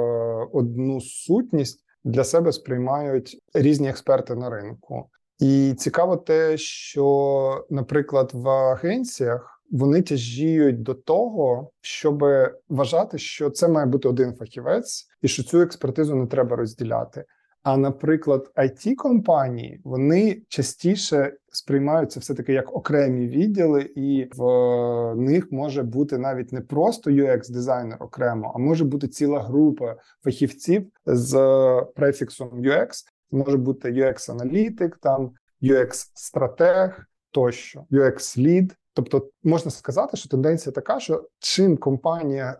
одну сутність для себе сприймають різні експерти на ринку. І цікаво те, що, наприклад, в агенціях вони тяжіють до того, щоб вважати, що це має бути один фахівець, і що цю експертизу не треба розділяти. А, наприклад, it компанії вони частіше сприймаються все таки як окремі відділи, і в них може бути навіть не просто UX дизайнер окремо, а може бути ціла група фахівців з префіксом UX. Може бути UX-аналітик, там UX-стратег тощо, UX-лід Тобто можна сказати, що тенденція така, що чим компанія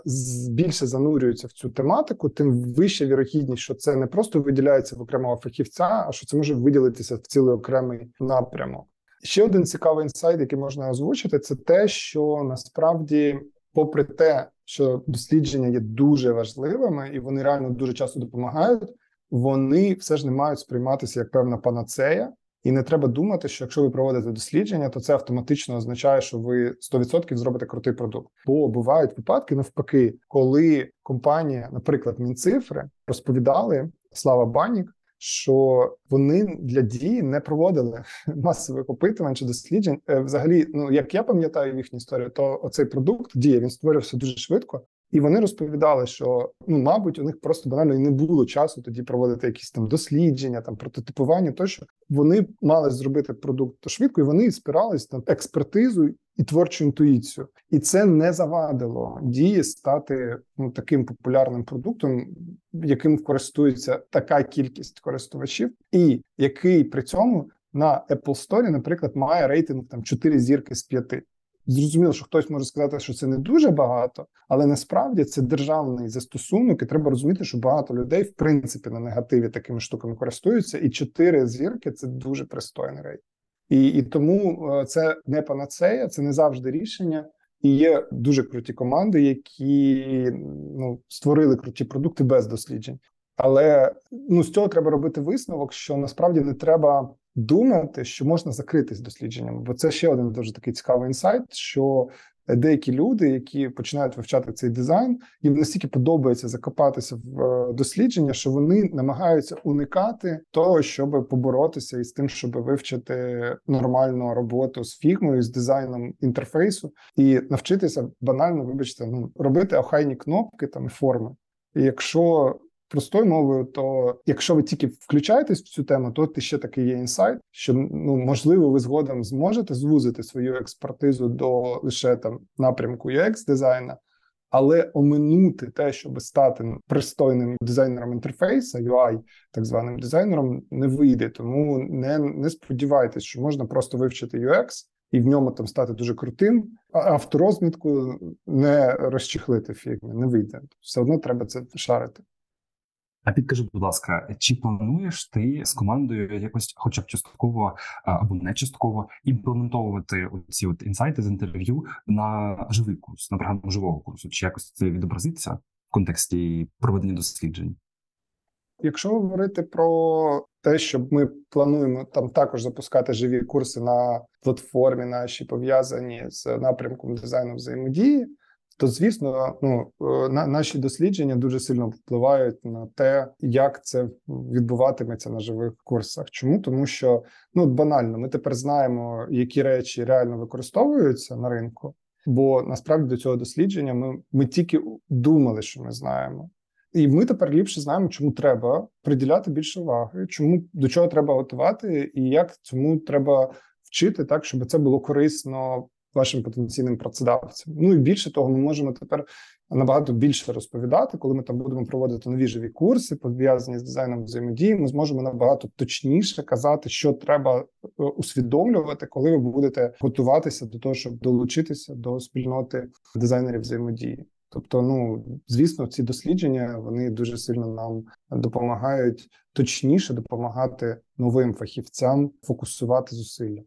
більше занурюється в цю тематику, тим вища вірогідність, що це не просто виділяється в окремого фахівця, а що це може виділитися в цілий окремий напрямок. Ще один цікавий інсайт, який можна озвучити, це те, що насправді, попри те, що дослідження є дуже важливими і вони реально дуже часто допомагають, вони все ж не мають сприйматися як певна панацея. І не треба думати, що якщо ви проводите дослідження, то це автоматично означає, що ви 100% зробите крутий продукт. Бо бувають випадки навпаки, коли компанія, наприклад, Мінцифри, розповідали Слава Банік, що вони для Дії не проводили <laughs> масових опитувань чи досліджень. Е, взагалі, ну як я пам'ятаю їхню історію, то оцей продукт дія він створився дуже швидко. І вони розповідали, що ну, мабуть, у них просто банально і не було часу тоді проводити якісь там дослідження, там прототипування. Тощо вони мали зробити продукт швидко, і вони спирались на експертизу і творчу інтуїцію, і це не завадило дії стати ну таким популярним продуктом, яким користується така кількість користувачів, і який при цьому на Apple Store, наприклад, має рейтинг там 4 зірки з 5. Зрозуміло, що хтось може сказати, що це не дуже багато, але насправді це державний застосунок, і треба розуміти, що багато людей в принципі на негативі такими штуками користуються, і чотири зірки це дуже пристойний рейд. І і тому е, це не панацея, це не завжди рішення. І є дуже круті команди, які ну створили круті продукти без досліджень. Але ну з цього треба робити висновок, що насправді не треба думати, що можна закритись дослідженням, бо це ще один дуже такий цікавий інсайт, що деякі люди, які починають вивчати цей дизайн, їм настільки подобається закопатися в е, дослідження, що вони намагаються уникати того, щоб поборотися із тим, щоб вивчити нормальну роботу з фігмою, з дизайном інтерфейсу, і навчитися банально, вибачте, ну робити охайні кнопки там форми. І якщо простою мовою, то якщо ви тільки включаєтесь в цю тему, то ти ще такий є інсайт, що ну можливо, ви згодом зможете звузити свою експертизу до лише там напрямку UX дизайна, але оминути те, щоб стати пристойним дизайнером інтерфейса, UI, так званим дизайнером, не вийде. Тому не, не сподівайтесь, що можна просто вивчити UX. І в ньому там стати дуже крутим, а авторозмітку не розчехлити фігми, не вийде. Все одно треба це шарити. А підкажи, будь ласка, чи плануєш ти з командою якось, хоча б частково або не частково, імплементовувати ці от інсайти з інтерв'ю на живий курс, на програму живого курсу? Чи якось це відобразиться в контексті проведення досліджень? Якщо говорити про те, що ми плануємо там також запускати живі курси на платформі, наші пов'язані з напрямком дизайну взаємодії, то звісно, ну е, на наші дослідження дуже сильно впливають на те, як це відбуватиметься на живих курсах. Чому тому, що ну банально, ми тепер знаємо, які речі реально використовуються на ринку, бо насправді до цього дослідження ми, ми тільки думали, що ми знаємо. І ми тепер ліпше знаємо, чому треба приділяти більше уваги, чому до чого треба готувати, і як цьому треба вчити так, щоб це було корисно вашим потенційним працедавцям. Ну і більше того, ми можемо тепер набагато більше розповідати, коли ми там будемо проводити нові живі курси, пов'язані з дизайном взаємодії. Ми зможемо набагато точніше казати, що треба е, усвідомлювати, коли ви будете готуватися до того, щоб долучитися до спільноти дизайнерів взаємодії. Тобто, ну звісно, ці дослідження вони дуже сильно нам допомагають точніше допомагати новим фахівцям фокусувати зусилля.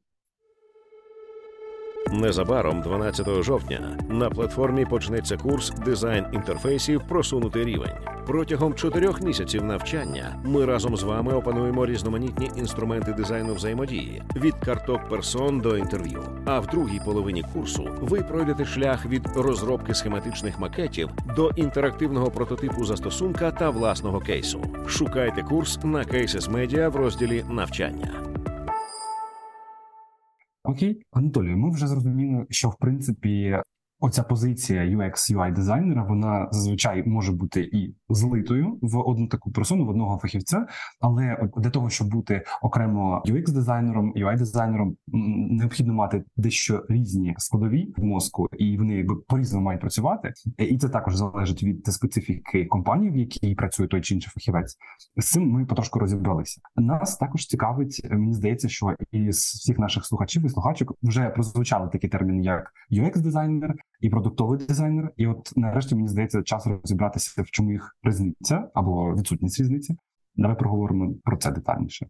Незабаром, 12 жовтня, на платформі почнеться курс дизайн інтерфейсів просунутий рівень. Протягом чотирьох місяців навчання ми разом з вами опануємо різноманітні інструменти дизайну взаємодії від карток персон до інтерв'ю. А в другій половині курсу ви пройдете шлях від розробки схематичних макетів до інтерактивного прототипу застосунка та власного кейсу. Шукайте курс на Cases Media в розділі навчання. Окей, Анатолію, ми вже зрозуміли, що в принципі оця позиція UX UI дизайнера вона зазвичай може бути і злитою в одну таку персону, в одного фахівця. Але для того, щоб бути окремо UX дизайнером, UI дизайнером, необхідно мати дещо різні складові в мозку, і вони якби по різному мають працювати. І це також залежить від специфіки компанії, в якій працює той чи інший фахівець. З цим ми потрошку розібралися. Нас також цікавить. Мені здається, що із всіх наших слухачів і слухачок вже прозвучали такі терміни, як UX дизайнер і продуктовий дизайнер. І от нарешті мені здається, час розібратися в чому їх різниця або відсутність різниці. Давай проговоримо про це детальніше.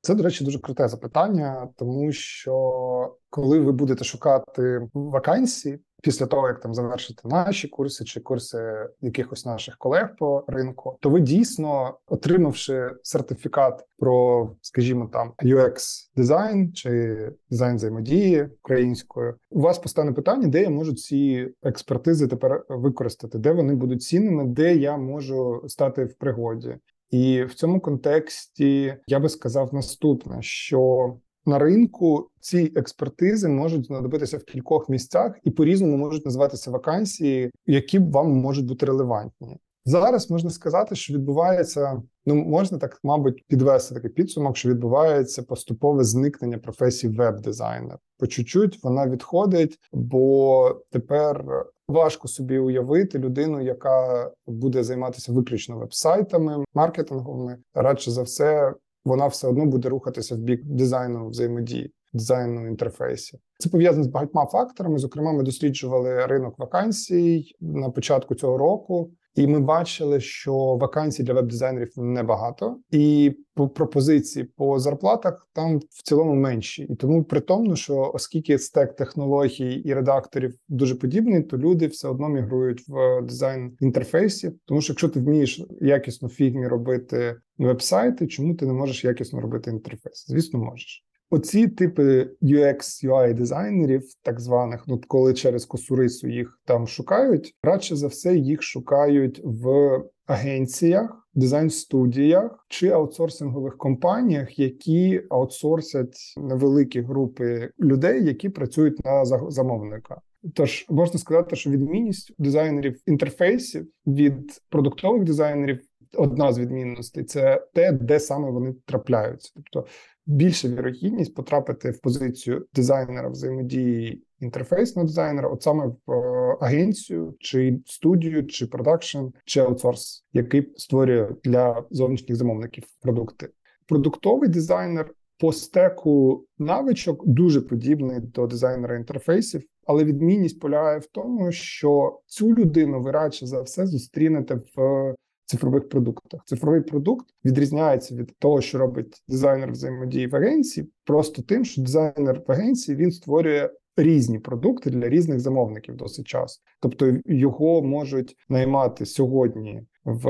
Це, до речі, дуже круте запитання, тому що коли ви будете шукати вакансії після того, як там завершите наші курси чи курси якихось наших колег по ринку, то ви дійсно, отримавши сертифікат про, скажімо, там UX дизайн чи дизайн взаємодії українською, у вас постане питання, де я можу ці експертизи тепер використати, де вони будуть цінними, де я можу стати в пригоді. І в цьому контексті я би сказав наступне: що на ринку ці експертизи можуть знадобитися в кількох місцях і по різному можуть називатися вакансії, які вам можуть бути релевантні. Зараз можна сказати, що відбувається, ну можна так, мабуть, підвести такий підсумок, що відбувається поступове зникнення професії веб-дизайнер. По чуть-чуть вона відходить, бо тепер важко собі уявити людину, яка буде займатися виключно веб-сайтами, маркетинговими. Радше за все, вона все одно буде рухатися в бік дизайну взаємодії, дизайну інтерфейсів. Це пов'язано з багатьма факторами. Зокрема, ми досліджували ринок вакансій на початку цього року. І ми бачили, що вакансій для веб-дизайнерів небагато, і по пропозиції по зарплатах там в цілому менші. І тому притомно, що оскільки стек технологій і редакторів дуже подібний, то люди все одно мігрують в дизайн інтерфейсів. Тому що якщо ти вмієш якісно фігмі робити веб-сайти, чому ти не можеш якісно робити інтерфейс? Звісно, можеш. Оці типи UX, UI дизайнерів, так званих, ну коли через косурису їх там шукають, радше за все їх шукають в агенціях, дизайн-студіях чи аутсорсингових компаніях, які аутсорсять невеликі групи людей, які працюють на замовника. Тож можна сказати, що відмінність дизайнерів інтерфейсів від продуктових дизайнерів. Одна з відмінностей це те, де саме вони трапляються, тобто більша вірогідність потрапити в позицію дизайнера взаємодії інтерфейсного дизайнера, от саме в е, агенцію, чи студію, чи продакшн, чи аутсорс, який створює для зовнішніх замовників продукти. Продуктовий дизайнер по стеку навичок дуже подібний до дизайнера інтерфейсів, але відмінність полягає в тому, що цю людину ви радше за все зустрінете в цифрових продуктах. Цифровий продукт відрізняється від того, що робить дизайнер взаємодії в агенції, просто тим, що дизайнер в агенції він створює. Різні продукти для різних замовників досить часто, тобто його можуть наймати сьогодні в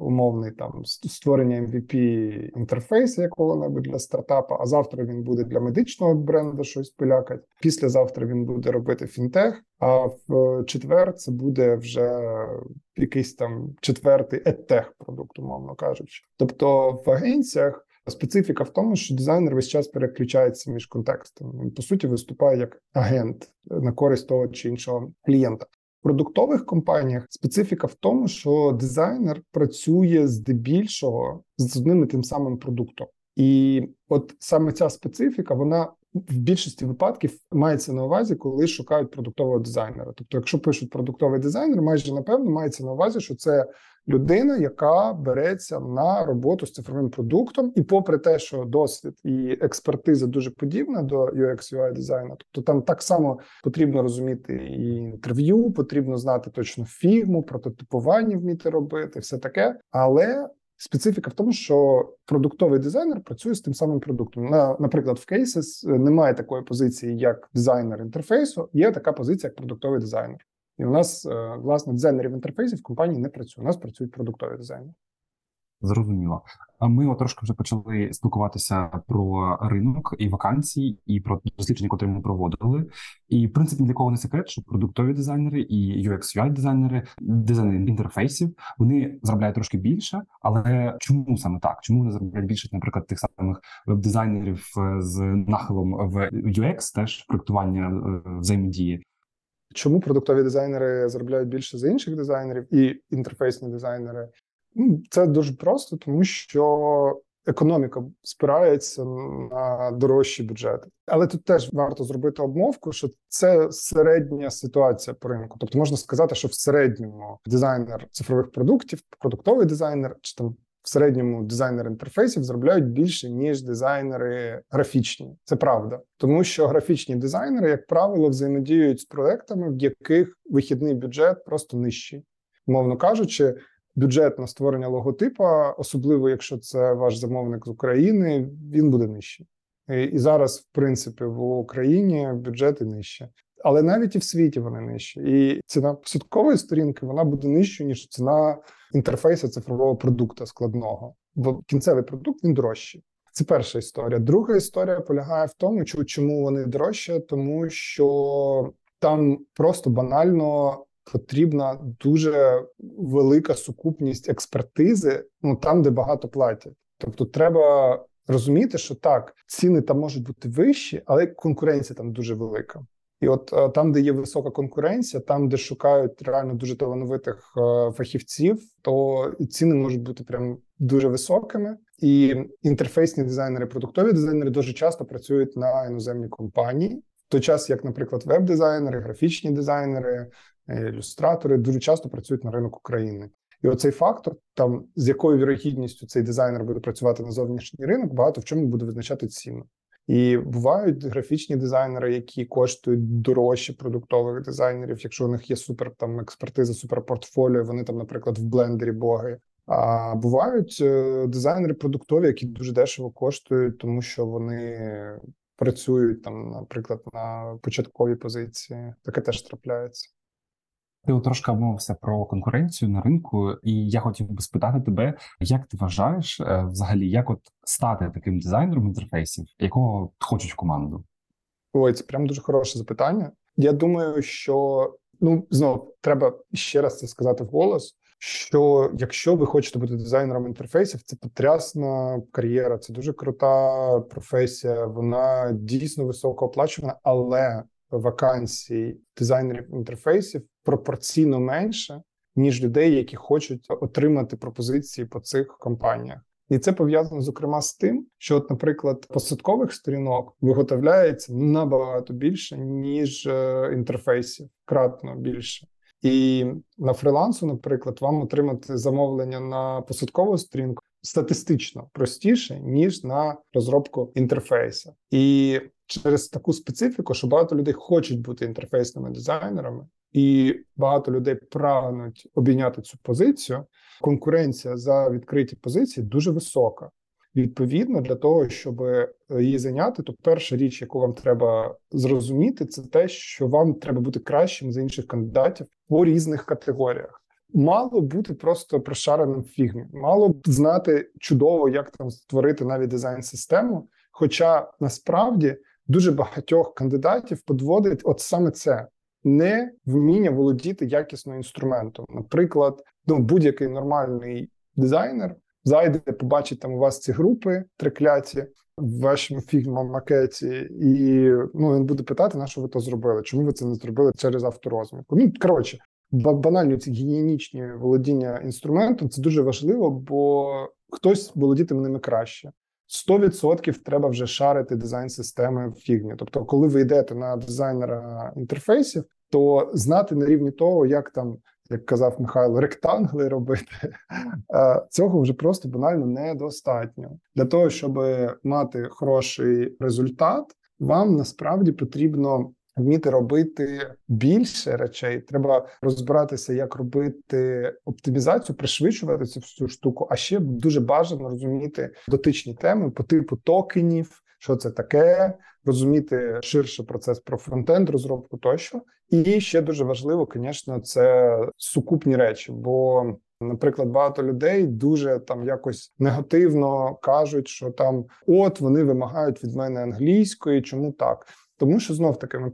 умовний там створення MVP інтерфейсу якого-небудь для стартапа. А завтра він буде для медичного бренду щось полякати. Післязавтра він буде робити фінтех. А в четвер це буде вже якийсь там четвертий еттех продукт, умовно кажучи. Тобто в агенціях. Специфіка в тому, що дизайнер весь час переключається між контекстами. Він по суті виступає як агент на користь того чи іншого клієнта В продуктових компаніях специфіка в тому, що дизайнер працює здебільшого з одним і тим самим продуктом, і от саме ця специфіка, вона в більшості випадків мається на увазі, коли шукають продуктового дизайнера. Тобто, якщо пишуть продуктовий дизайнер, майже напевно мається на увазі, що це людина, яка береться на роботу з цифровим продуктом, і попри те, що досвід і експертиза дуже подібна до UX UI дизайну, тобто там так само потрібно розуміти і інтерв'ю, потрібно знати точно фігму, прототипування вміти робити, все таке, але Специфіка в тому, що продуктовий дизайнер працює з тим самим продуктом. На, Наприклад, в Cases немає такої позиції, як дизайнер інтерфейсу, є така позиція, як продуктовий дизайнер. І у нас е, власне дизайнерів інтерфейсів в компанії не працює. У нас працюють продуктові дизайнери. Зрозуміло. Ми от трошки вже почали спілкуватися про ринок і вакансії, і про дослідження, які ми проводили. І в принципі для кого не секрет, що продуктові дизайнери і UX UI дизайнери, дизайнери інтерфейсів вони заробляють трошки більше. Але чому саме так? Чому вони заробляють більше, наприклад, тих самих веб-дизайнерів з нахилом в UX, теж проектування е, взаємодії? Чому продуктові дизайнери заробляють більше за інших дизайнерів і інтерфейсні дизайнери? Ну, Це дуже просто, тому що економіка спирається на дорожчі бюджети. Але тут теж варто зробити обмовку, що це середня ситуація по ринку. Тобто можна сказати, що в середньому дизайнер цифрових продуктів, продуктовий дизайнер чи там в середньому дизайнер інтерфейсів заробляють більше ніж дизайнери графічні. Це правда, тому що графічні дизайнери, як правило, взаємодіють з проектами, в яких вихідний бюджет просто нижчий, мовно кажучи. Бюджет на створення логотипа, особливо якщо це ваш замовник з України, він буде нижчий. І зараз, в принципі, в Україні бюджети нижчі. Але навіть і в світі вони нижчі. І ціна посадкової сторінки вона буде нижчою, ніж ціна інтерфейсу цифрового продукту складного. Бо кінцевий продукт він дорожчий. Це перша історія. Друга історія полягає в тому, чому вони дорожчі, тому що там просто банально потрібна дуже велика сукупність експертизи, ну там, де багато платять. Тобто, треба розуміти, що так, ціни там можуть бути вищі, але конкуренція там дуже велика. І от е, там, де є висока конкуренція, там де шукають реально дуже талановитих е, фахівців, то ціни можуть бути прям дуже високими. І інтерфейсні дизайнери, продуктові дизайнери дуже часто працюють на іноземні компанії. В той час, як, наприклад, веб-дизайнери, графічні дизайнери, е, ілюстратори дуже часто працюють на ринок України. І оцей фактор, там з якою вірогідністю цей дизайнер буде працювати на зовнішній ринок, багато в чому буде визначати ціну. І бувають графічні дизайнери, які коштують дорожче продуктових дизайнерів. Якщо у них є супер там експертиза, суперпортфоліо, вони там, наприклад, в блендері боги. А бувають е, дизайнери продуктові, які дуже дешево коштують, тому що вони працюють там, наприклад, на початковій позиції. Таке теж трапляється. Ти трошки обмовився про конкуренцію на ринку, і я хотів би спитати тебе, як ти вважаєш е, взагалі, як от стати таким дизайнером інтерфейсів, якого хочуть в команду? Ой, це прям дуже хороше запитання. Я думаю, що ну знов треба ще раз це сказати вголос. Що якщо ви хочете бути дизайнером інтерфейсів, це потрясна кар'єра, це дуже крута професія. Вона дійсно високо оплачувана, але вакансій дизайнерів інтерфейсів пропорційно менше, ніж людей, які хочуть отримати пропозиції по цих компаніях. І це пов'язано зокрема з тим, що, от, наприклад, посадкових сторінок виготовляється набагато більше, ніж е, інтерфейсів, кратно більше. І на фрилансу, наприклад, вам отримати замовлення на посадкову сторінку статистично простіше ніж на розробку інтерфейсу. І через таку специфіку, що багато людей хочуть бути інтерфейсними дизайнерами, і багато людей прагнуть обійняти цю позицію. Конкуренція за відкриті позиції дуже висока. Відповідно, для того, щоб її зайняти, то перша річ, яку вам треба зрозуміти, це те, що вам треба бути кращим за інших кандидатів по різних категоріях. Мало бути просто прошареним фігмі, мало б знати чудово, як там створити навіть дизайн-систему. Хоча насправді дуже багатьох кандидатів подводить от саме це не вміння володіти якісно інструментом. Наприклад, ну будь-який нормальний дизайнер зайде, побачить там у вас ці групи трикляті в вашому фігма макеті, і ну він буде питати, на що ви то зробили? Чому ви це не зробили через авторозмітку? Ну коротше, банально ці гігієнічні володіння інструментом це дуже важливо, бо хтось володітиме ними краще. 100% треба вже шарити дизайн системи в фігмі. Тобто, коли ви йдете на дизайнера інтерфейсів, то знати на рівні того, як там, як казав Михайло, ректангли робити, <laughs> е, цього вже просто банально недостатньо для того, щоб мати хороший результат. Вам насправді потрібно вміти робити більше речей. Треба розбиратися, як робити оптимізацію, пришвидшувати цю всю штуку. А ще дуже бажано розуміти дотичні теми по типу токенів, що це таке, розуміти ширше процес про фронтенд, розробку тощо. І ще дуже важливо, звісно, це сукупні речі. Бо, наприклад, багато людей дуже там якось негативно кажуть, що там от вони вимагають від мене англійської, чому так? Тому що знов таки ми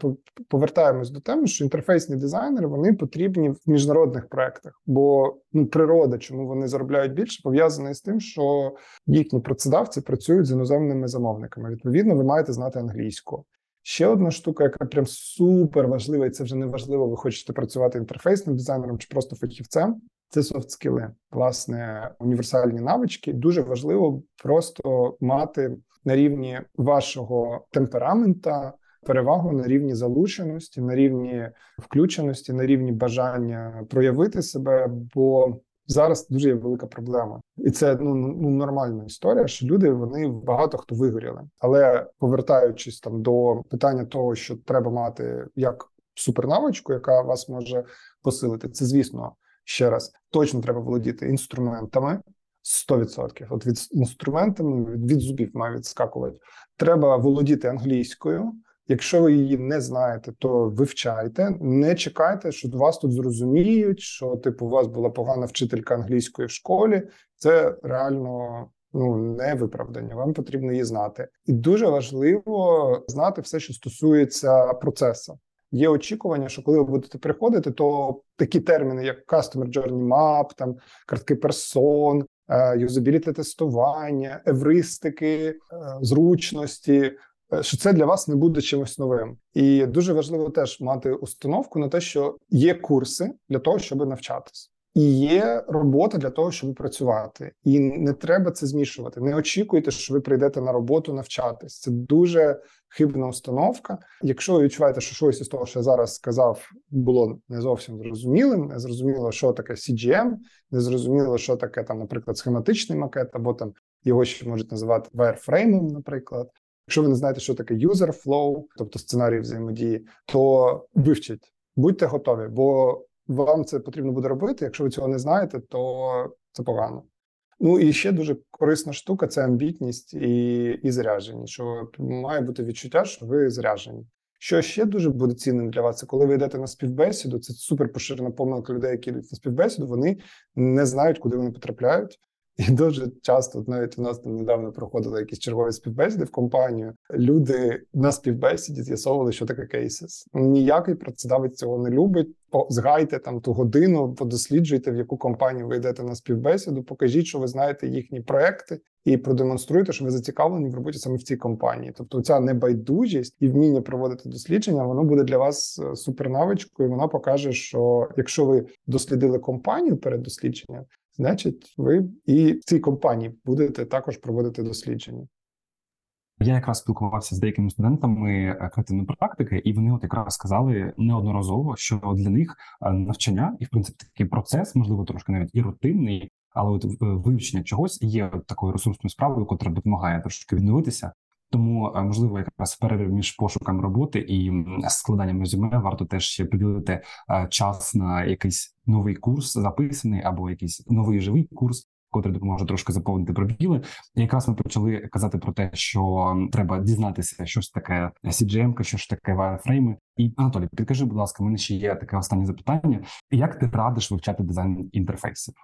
повертаємось до теми, що інтерфейсні дизайнери вони потрібні в міжнародних проектах, бо ну природа, чому вони заробляють більше, пов'язана з тим, що їхні працедавці працюють з іноземними замовниками. Відповідно, ви маєте знати англійську. Ще одна штука, яка прям супер важлива, і це вже не важливо, ви хочете працювати інтерфейсним дизайнером чи просто фахівцем. Це софт скіли, власне, універсальні навички. Дуже важливо просто мати на рівні вашого темперамента перевагу на рівні залученості, на рівні включеності, на рівні бажання проявити себе. Бо зараз дуже є велика проблема, і це ну, ну нормальна історія. Що люди вони багато хто вигоріли, але повертаючись там до питання того, що треба мати як супернавичку, яка вас може посилити, це звісно ще раз точно треба володіти інструментами. 100%. От від інструментами від зубів має відскакувати. Треба володіти англійською. Якщо ви її не знаєте, то вивчайте. Не чекайте, що вас тут зрозуміють, що типу у вас була погана вчителька англійської в школі. Це реально ну не виправдання. Вам потрібно її знати, і дуже важливо знати все, що стосується процесу. Є очікування, що коли ви будете приходити, то такі терміни, як Customer Journey Map, там картки персон, юзабіліти тестування, евристики, е, зручності. Е, що це для вас не буде чимось новим, і дуже важливо теж мати установку на те, що є курси для того, щоб навчатись. І є робота для того, щоб працювати, і не треба це змішувати. Не очікуйте, що ви прийдете на роботу навчатись. Це дуже хибна установка. Якщо ви відчуваєте, що щось із того, що я зараз сказав, було не зовсім зрозумілим, не зрозуміло, що таке CGM, не зрозуміло, що таке там, наприклад, схематичний макет, або там його ще можуть називати wireframe, наприклад. Якщо ви не знаєте, що таке user flow, тобто сценарій взаємодії, то вивчіть, будьте готові, бо вам це потрібно буде робити. Якщо ви цього не знаєте, то це погано. Ну і ще дуже корисна штука це амбітність і і заряджені. Що має бути відчуття, що ви заряджені. Що ще дуже буде цінним для вас, це коли ви йдете на співбесіду. Це супер поширена помилка людей, які йдуть на співбесіду. Вони не знають, куди вони потрапляють. І дуже часто, навіть у нас там недавно проходили якісь чергові співбесіди в компанію. Люди на співбесіді з'ясовували, що таке кейсис. Ніякий працедавець цього не любить. Згайте там ту годину, подосліджуйте, в яку компанію ви йдете на співбесіду. Покажіть, що ви знаєте їхні проекти, і продемонструйте, що ви зацікавлені в роботі саме в цій компанії. Тобто, ця небайдужість і вміння проводити дослідження, воно буде для вас е, супернавичкою. Вона покаже, що якщо ви дослідили компанію перед дослідженням значить, ви і в цій компанії будете також проводити дослідження. Я якраз спілкувався з деякими студентами е, креативної практики, і вони от якраз сказали неодноразово, що для них е, навчання і в принципі такий процес, можливо, трошки навіть і рутинний, але от е, вивчення чогось є такою ресурсною справою, яка допомагає трошки відновитися. Тому можливо, якраз перерив між пошуком роботи і складанням резюме варто теж ще приділити час на якийсь новий курс записаний або якийсь новий живий курс. Котрий допоможе трошки заповнити пробіли. І якраз ми почали казати про те, що треба дізнатися, що ж таке CGM, що ж таке вайрфрейми. І Анатолій, підкажи, будь ласка, мене ще є таке останнє запитання: як ти радиш вивчати дизайн інтерфейсів?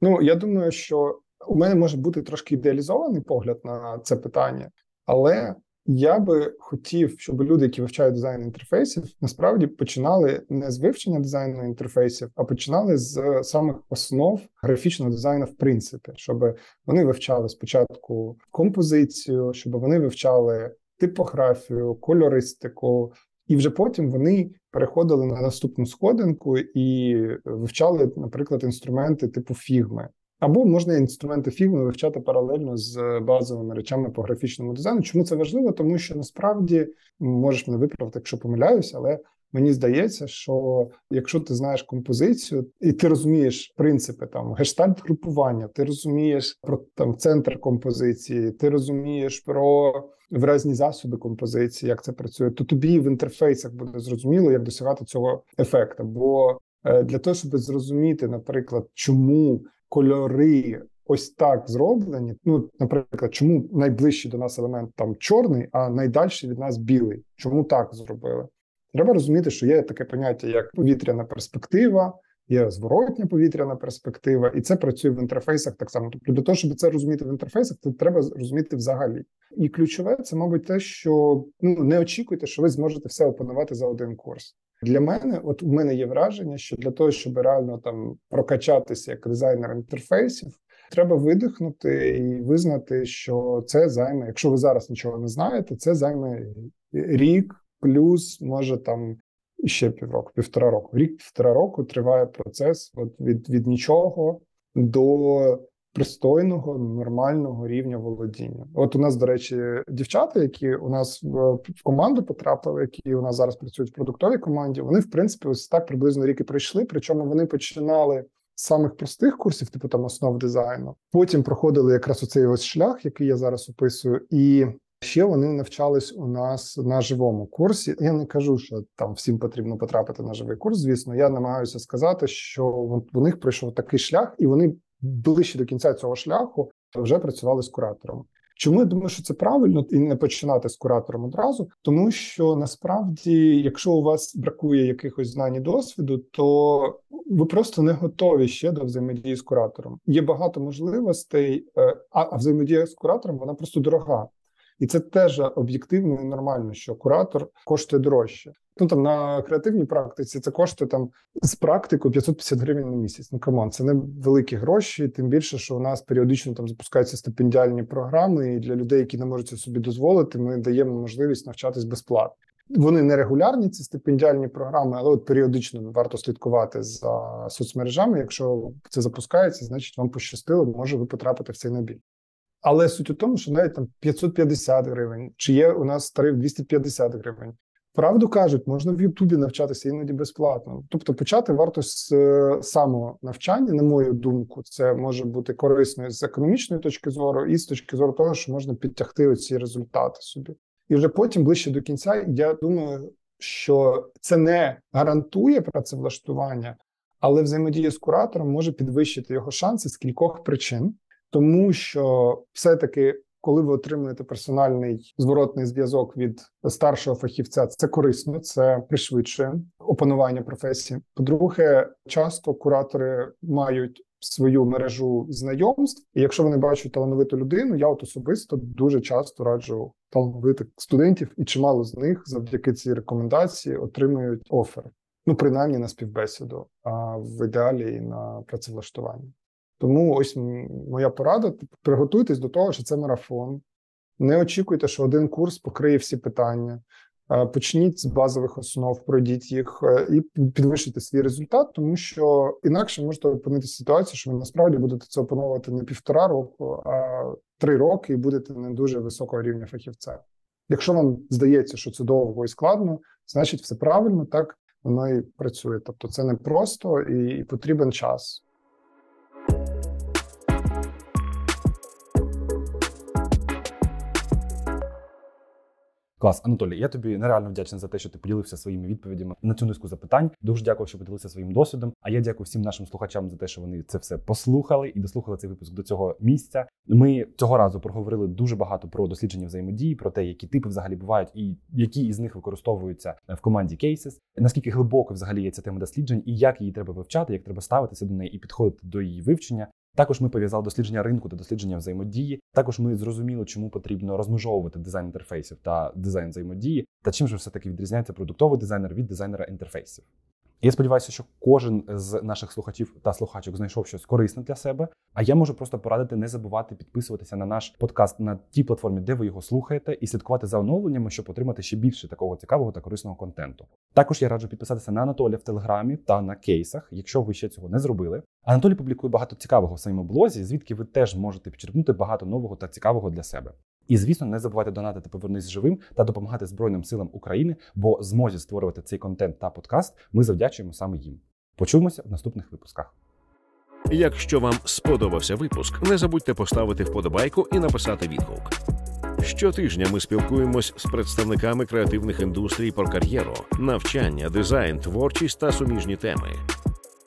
Ну я думаю, що у мене може бути трошки ідеалізований погляд на це питання, але я би хотів, щоб люди, які вивчають дизайн інтерфейсів, насправді починали не з вивчення дизайну інтерфейсів, а починали з самих основ графічного дизайну, в принципі, щоб вони вивчали спочатку композицію, щоб вони вивчали типографію, кольористику, і вже потім вони переходили на наступну сходинку і вивчали, наприклад, інструменти типу фігми. Або можна інструменти фігми вивчати паралельно з базовими речами по графічному дизайну. Чому це важливо? Тому що насправді можеш мене виправити, якщо помиляюся, але мені здається, що якщо ти знаєш композицію і ти розумієш принципи там гештальт групування, ти розумієш про там центр композиції, ти розумієш про виразні засоби композиції, як це працює, то тобі в інтерфейсах буде зрозуміло, як досягати цього ефекту. Бо е, для того, щоб зрозуміти, наприклад, чому кольори ось так зроблені. Ну, наприклад, чому найближчий до нас елемент там чорний, а найдальший від нас білий? Чому так зробили? Треба розуміти, що є таке поняття, як повітряна перспектива, є зворотня повітряна перспектива, і це працює в інтерфейсах так само. Тобто, для того, щоб це розуміти в інтерфейсах, це треба розуміти взагалі. І ключове це, мабуть, те, що ну не очікуйте, що ви зможете все опанувати за один курс. Для мене, от у мене є враження, що для того, щоб реально там прокачатися як дизайнер інтерфейсів, треба видихнути і визнати, що це займе. Якщо ви зараз нічого не знаєте, це займе рік, плюс може там ще півроку, півтора року. Рік півтора року триває процес от від, від нічого до пристойного нормального рівня володіння. От у нас, до речі, дівчата, які у нас в, в команду потрапили, які у нас зараз працюють в продуктовій команді, вони в принципі ось так приблизно рік і пройшли. Причому вони починали самих простих курсів, типу там основ дизайну. Потім проходили якраз оцей ось шлях, який я зараз описую, і ще вони навчались у нас на живому курсі. Я не кажу, що там всім потрібно потрапити на живий курс. Звісно, я намагаюся сказати, що у них пройшов такий шлях, і вони ближче до кінця цього шляху вже працювали з куратором. Чому я думаю, що це правильно і не починати з куратором одразу? Тому що насправді, якщо у вас бракує якихось знань і досвіду, то ви просто не готові ще до взаємодії з куратором. Є багато можливостей, е, а взаємодія з куратором вона просто дорога. І це теж об'єктивно і нормально, що куратор коштує дорожче. Ну там на креативній практиці це коштує там з практику 550 гривень на місяць. Ну come on, це не великі гроші. Тим більше, що у нас періодично там запускаються стипендіальні програми, і для людей, які не можуть собі дозволити, ми даємо можливість навчатись безплатно. Вони не регулярні, ці стипендіальні програми, але от періодично варто слідкувати за соцмережами. Якщо це запускається, значить вам пощастило, може ви потрапити в цей набір. Але суть у тому, що навіть там 550 гривень, чи є у нас тариф 250 гривень. Правду кажуть, можна в Ютубі навчатися іноді безплатно. Тобто, почати варто з е, самого навчання, на мою думку, це може бути корисно з економічної точки зору, і з точки зору того, що можна підтягти оці результати собі. І вже потім, ближче до кінця, я думаю, що це не гарантує працевлаштування, але взаємодія з куратором може підвищити його шанси з кількох причин тому що все-таки, коли ви отримуєте персональний зворотний зв'язок від старшого фахівця, це корисно, це пришвидшує опанування професії. По-друге, часто куратори мають свою мережу знайомств, і якщо вони бачать талановиту людину, я от особисто дуже часто раджу талановитих студентів, і чимало з них завдяки цій рекомендації отримують офер. Ну, принаймні на співбесіду, а в ідеалі і на працевлаштування. Тому ось моя порада: типу, приготуйтесь до того, що це марафон. Не очікуйте, що один курс покриє всі питання. Почніть з базових основ, пройдіть їх е, і підвищити свій результат, тому що інакше можете опинитися в ситуації, що ви насправді будете це опановувати не півтора року, а три роки, і будете не дуже високого рівня фахівця. Якщо вам здається, що це довго і складно, значить все правильно, так воно і працює. Тобто, це не просто і потрібен час. Клас, Анатолій, я тобі нереально вдячний за те, що ти поділився своїми відповідями на цю низку запитань. Дуже дякую, що поділився своїм досвідом. А я дякую всім нашим слухачам за те, що вони це все послухали і дослухали цей випуск до цього місця. Ми цього разу проговорили дуже багато про дослідження взаємодії, про те, які типи взагалі бувають, і які із них використовуються в команді Cases, наскільки глибоко взагалі є ця тема досліджень, і як її треба вивчати, як треба ставитися до неї і підходити до її вивчення. Також ми пов'язали дослідження ринку та дослідження взаємодії. Також ми зрозуміли, чому потрібно розмежовувати дизайн інтерфейсів та дизайн взаємодії, та чим же все таки відрізняється продуктовий дизайнер від дизайнера інтерфейсів. Я сподіваюся, що кожен з наших слухачів та слухачок знайшов щось корисне для себе. А я можу просто порадити не забувати підписуватися на наш подкаст на тій платформі, де ви його слухаєте, і слідкувати за оновленнями, щоб отримати ще більше такого цікавого та корисного контенту. Також я раджу підписатися на Анатолія в Телеграмі та на кейсах, якщо ви ще цього не зробили. Анатолій публікує багато цікавого в своєму блозі, звідки ви теж можете підчерпнути багато нового та цікавого для себе. І звісно, не забувайте донатити повернись живим та допомагати Збройним силам України, бо змозі створювати цей контент та подкаст ми завдячуємо саме їм. Почуємося в наступних випусках. Якщо вам сподобався випуск, не забудьте поставити вподобайку і написати відгук. Щотижня ми спілкуємось з представниками креативних індустрій про кар'єру, навчання, дизайн, творчість та суміжні теми.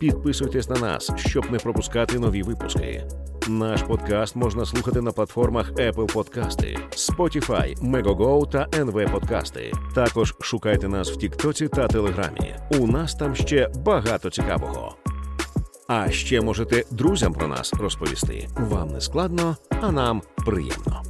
Підписуйтесь на нас, щоб не пропускати нові випуски. Наш подкаст можна слухати на платформах Apple Подкасти, Spotify, Megogo та NV Подкасти. Також шукайте нас в Тіктоці та Телеграмі. У нас там ще багато цікавого. А ще можете друзям про нас розповісти. Вам не складно, а нам приємно.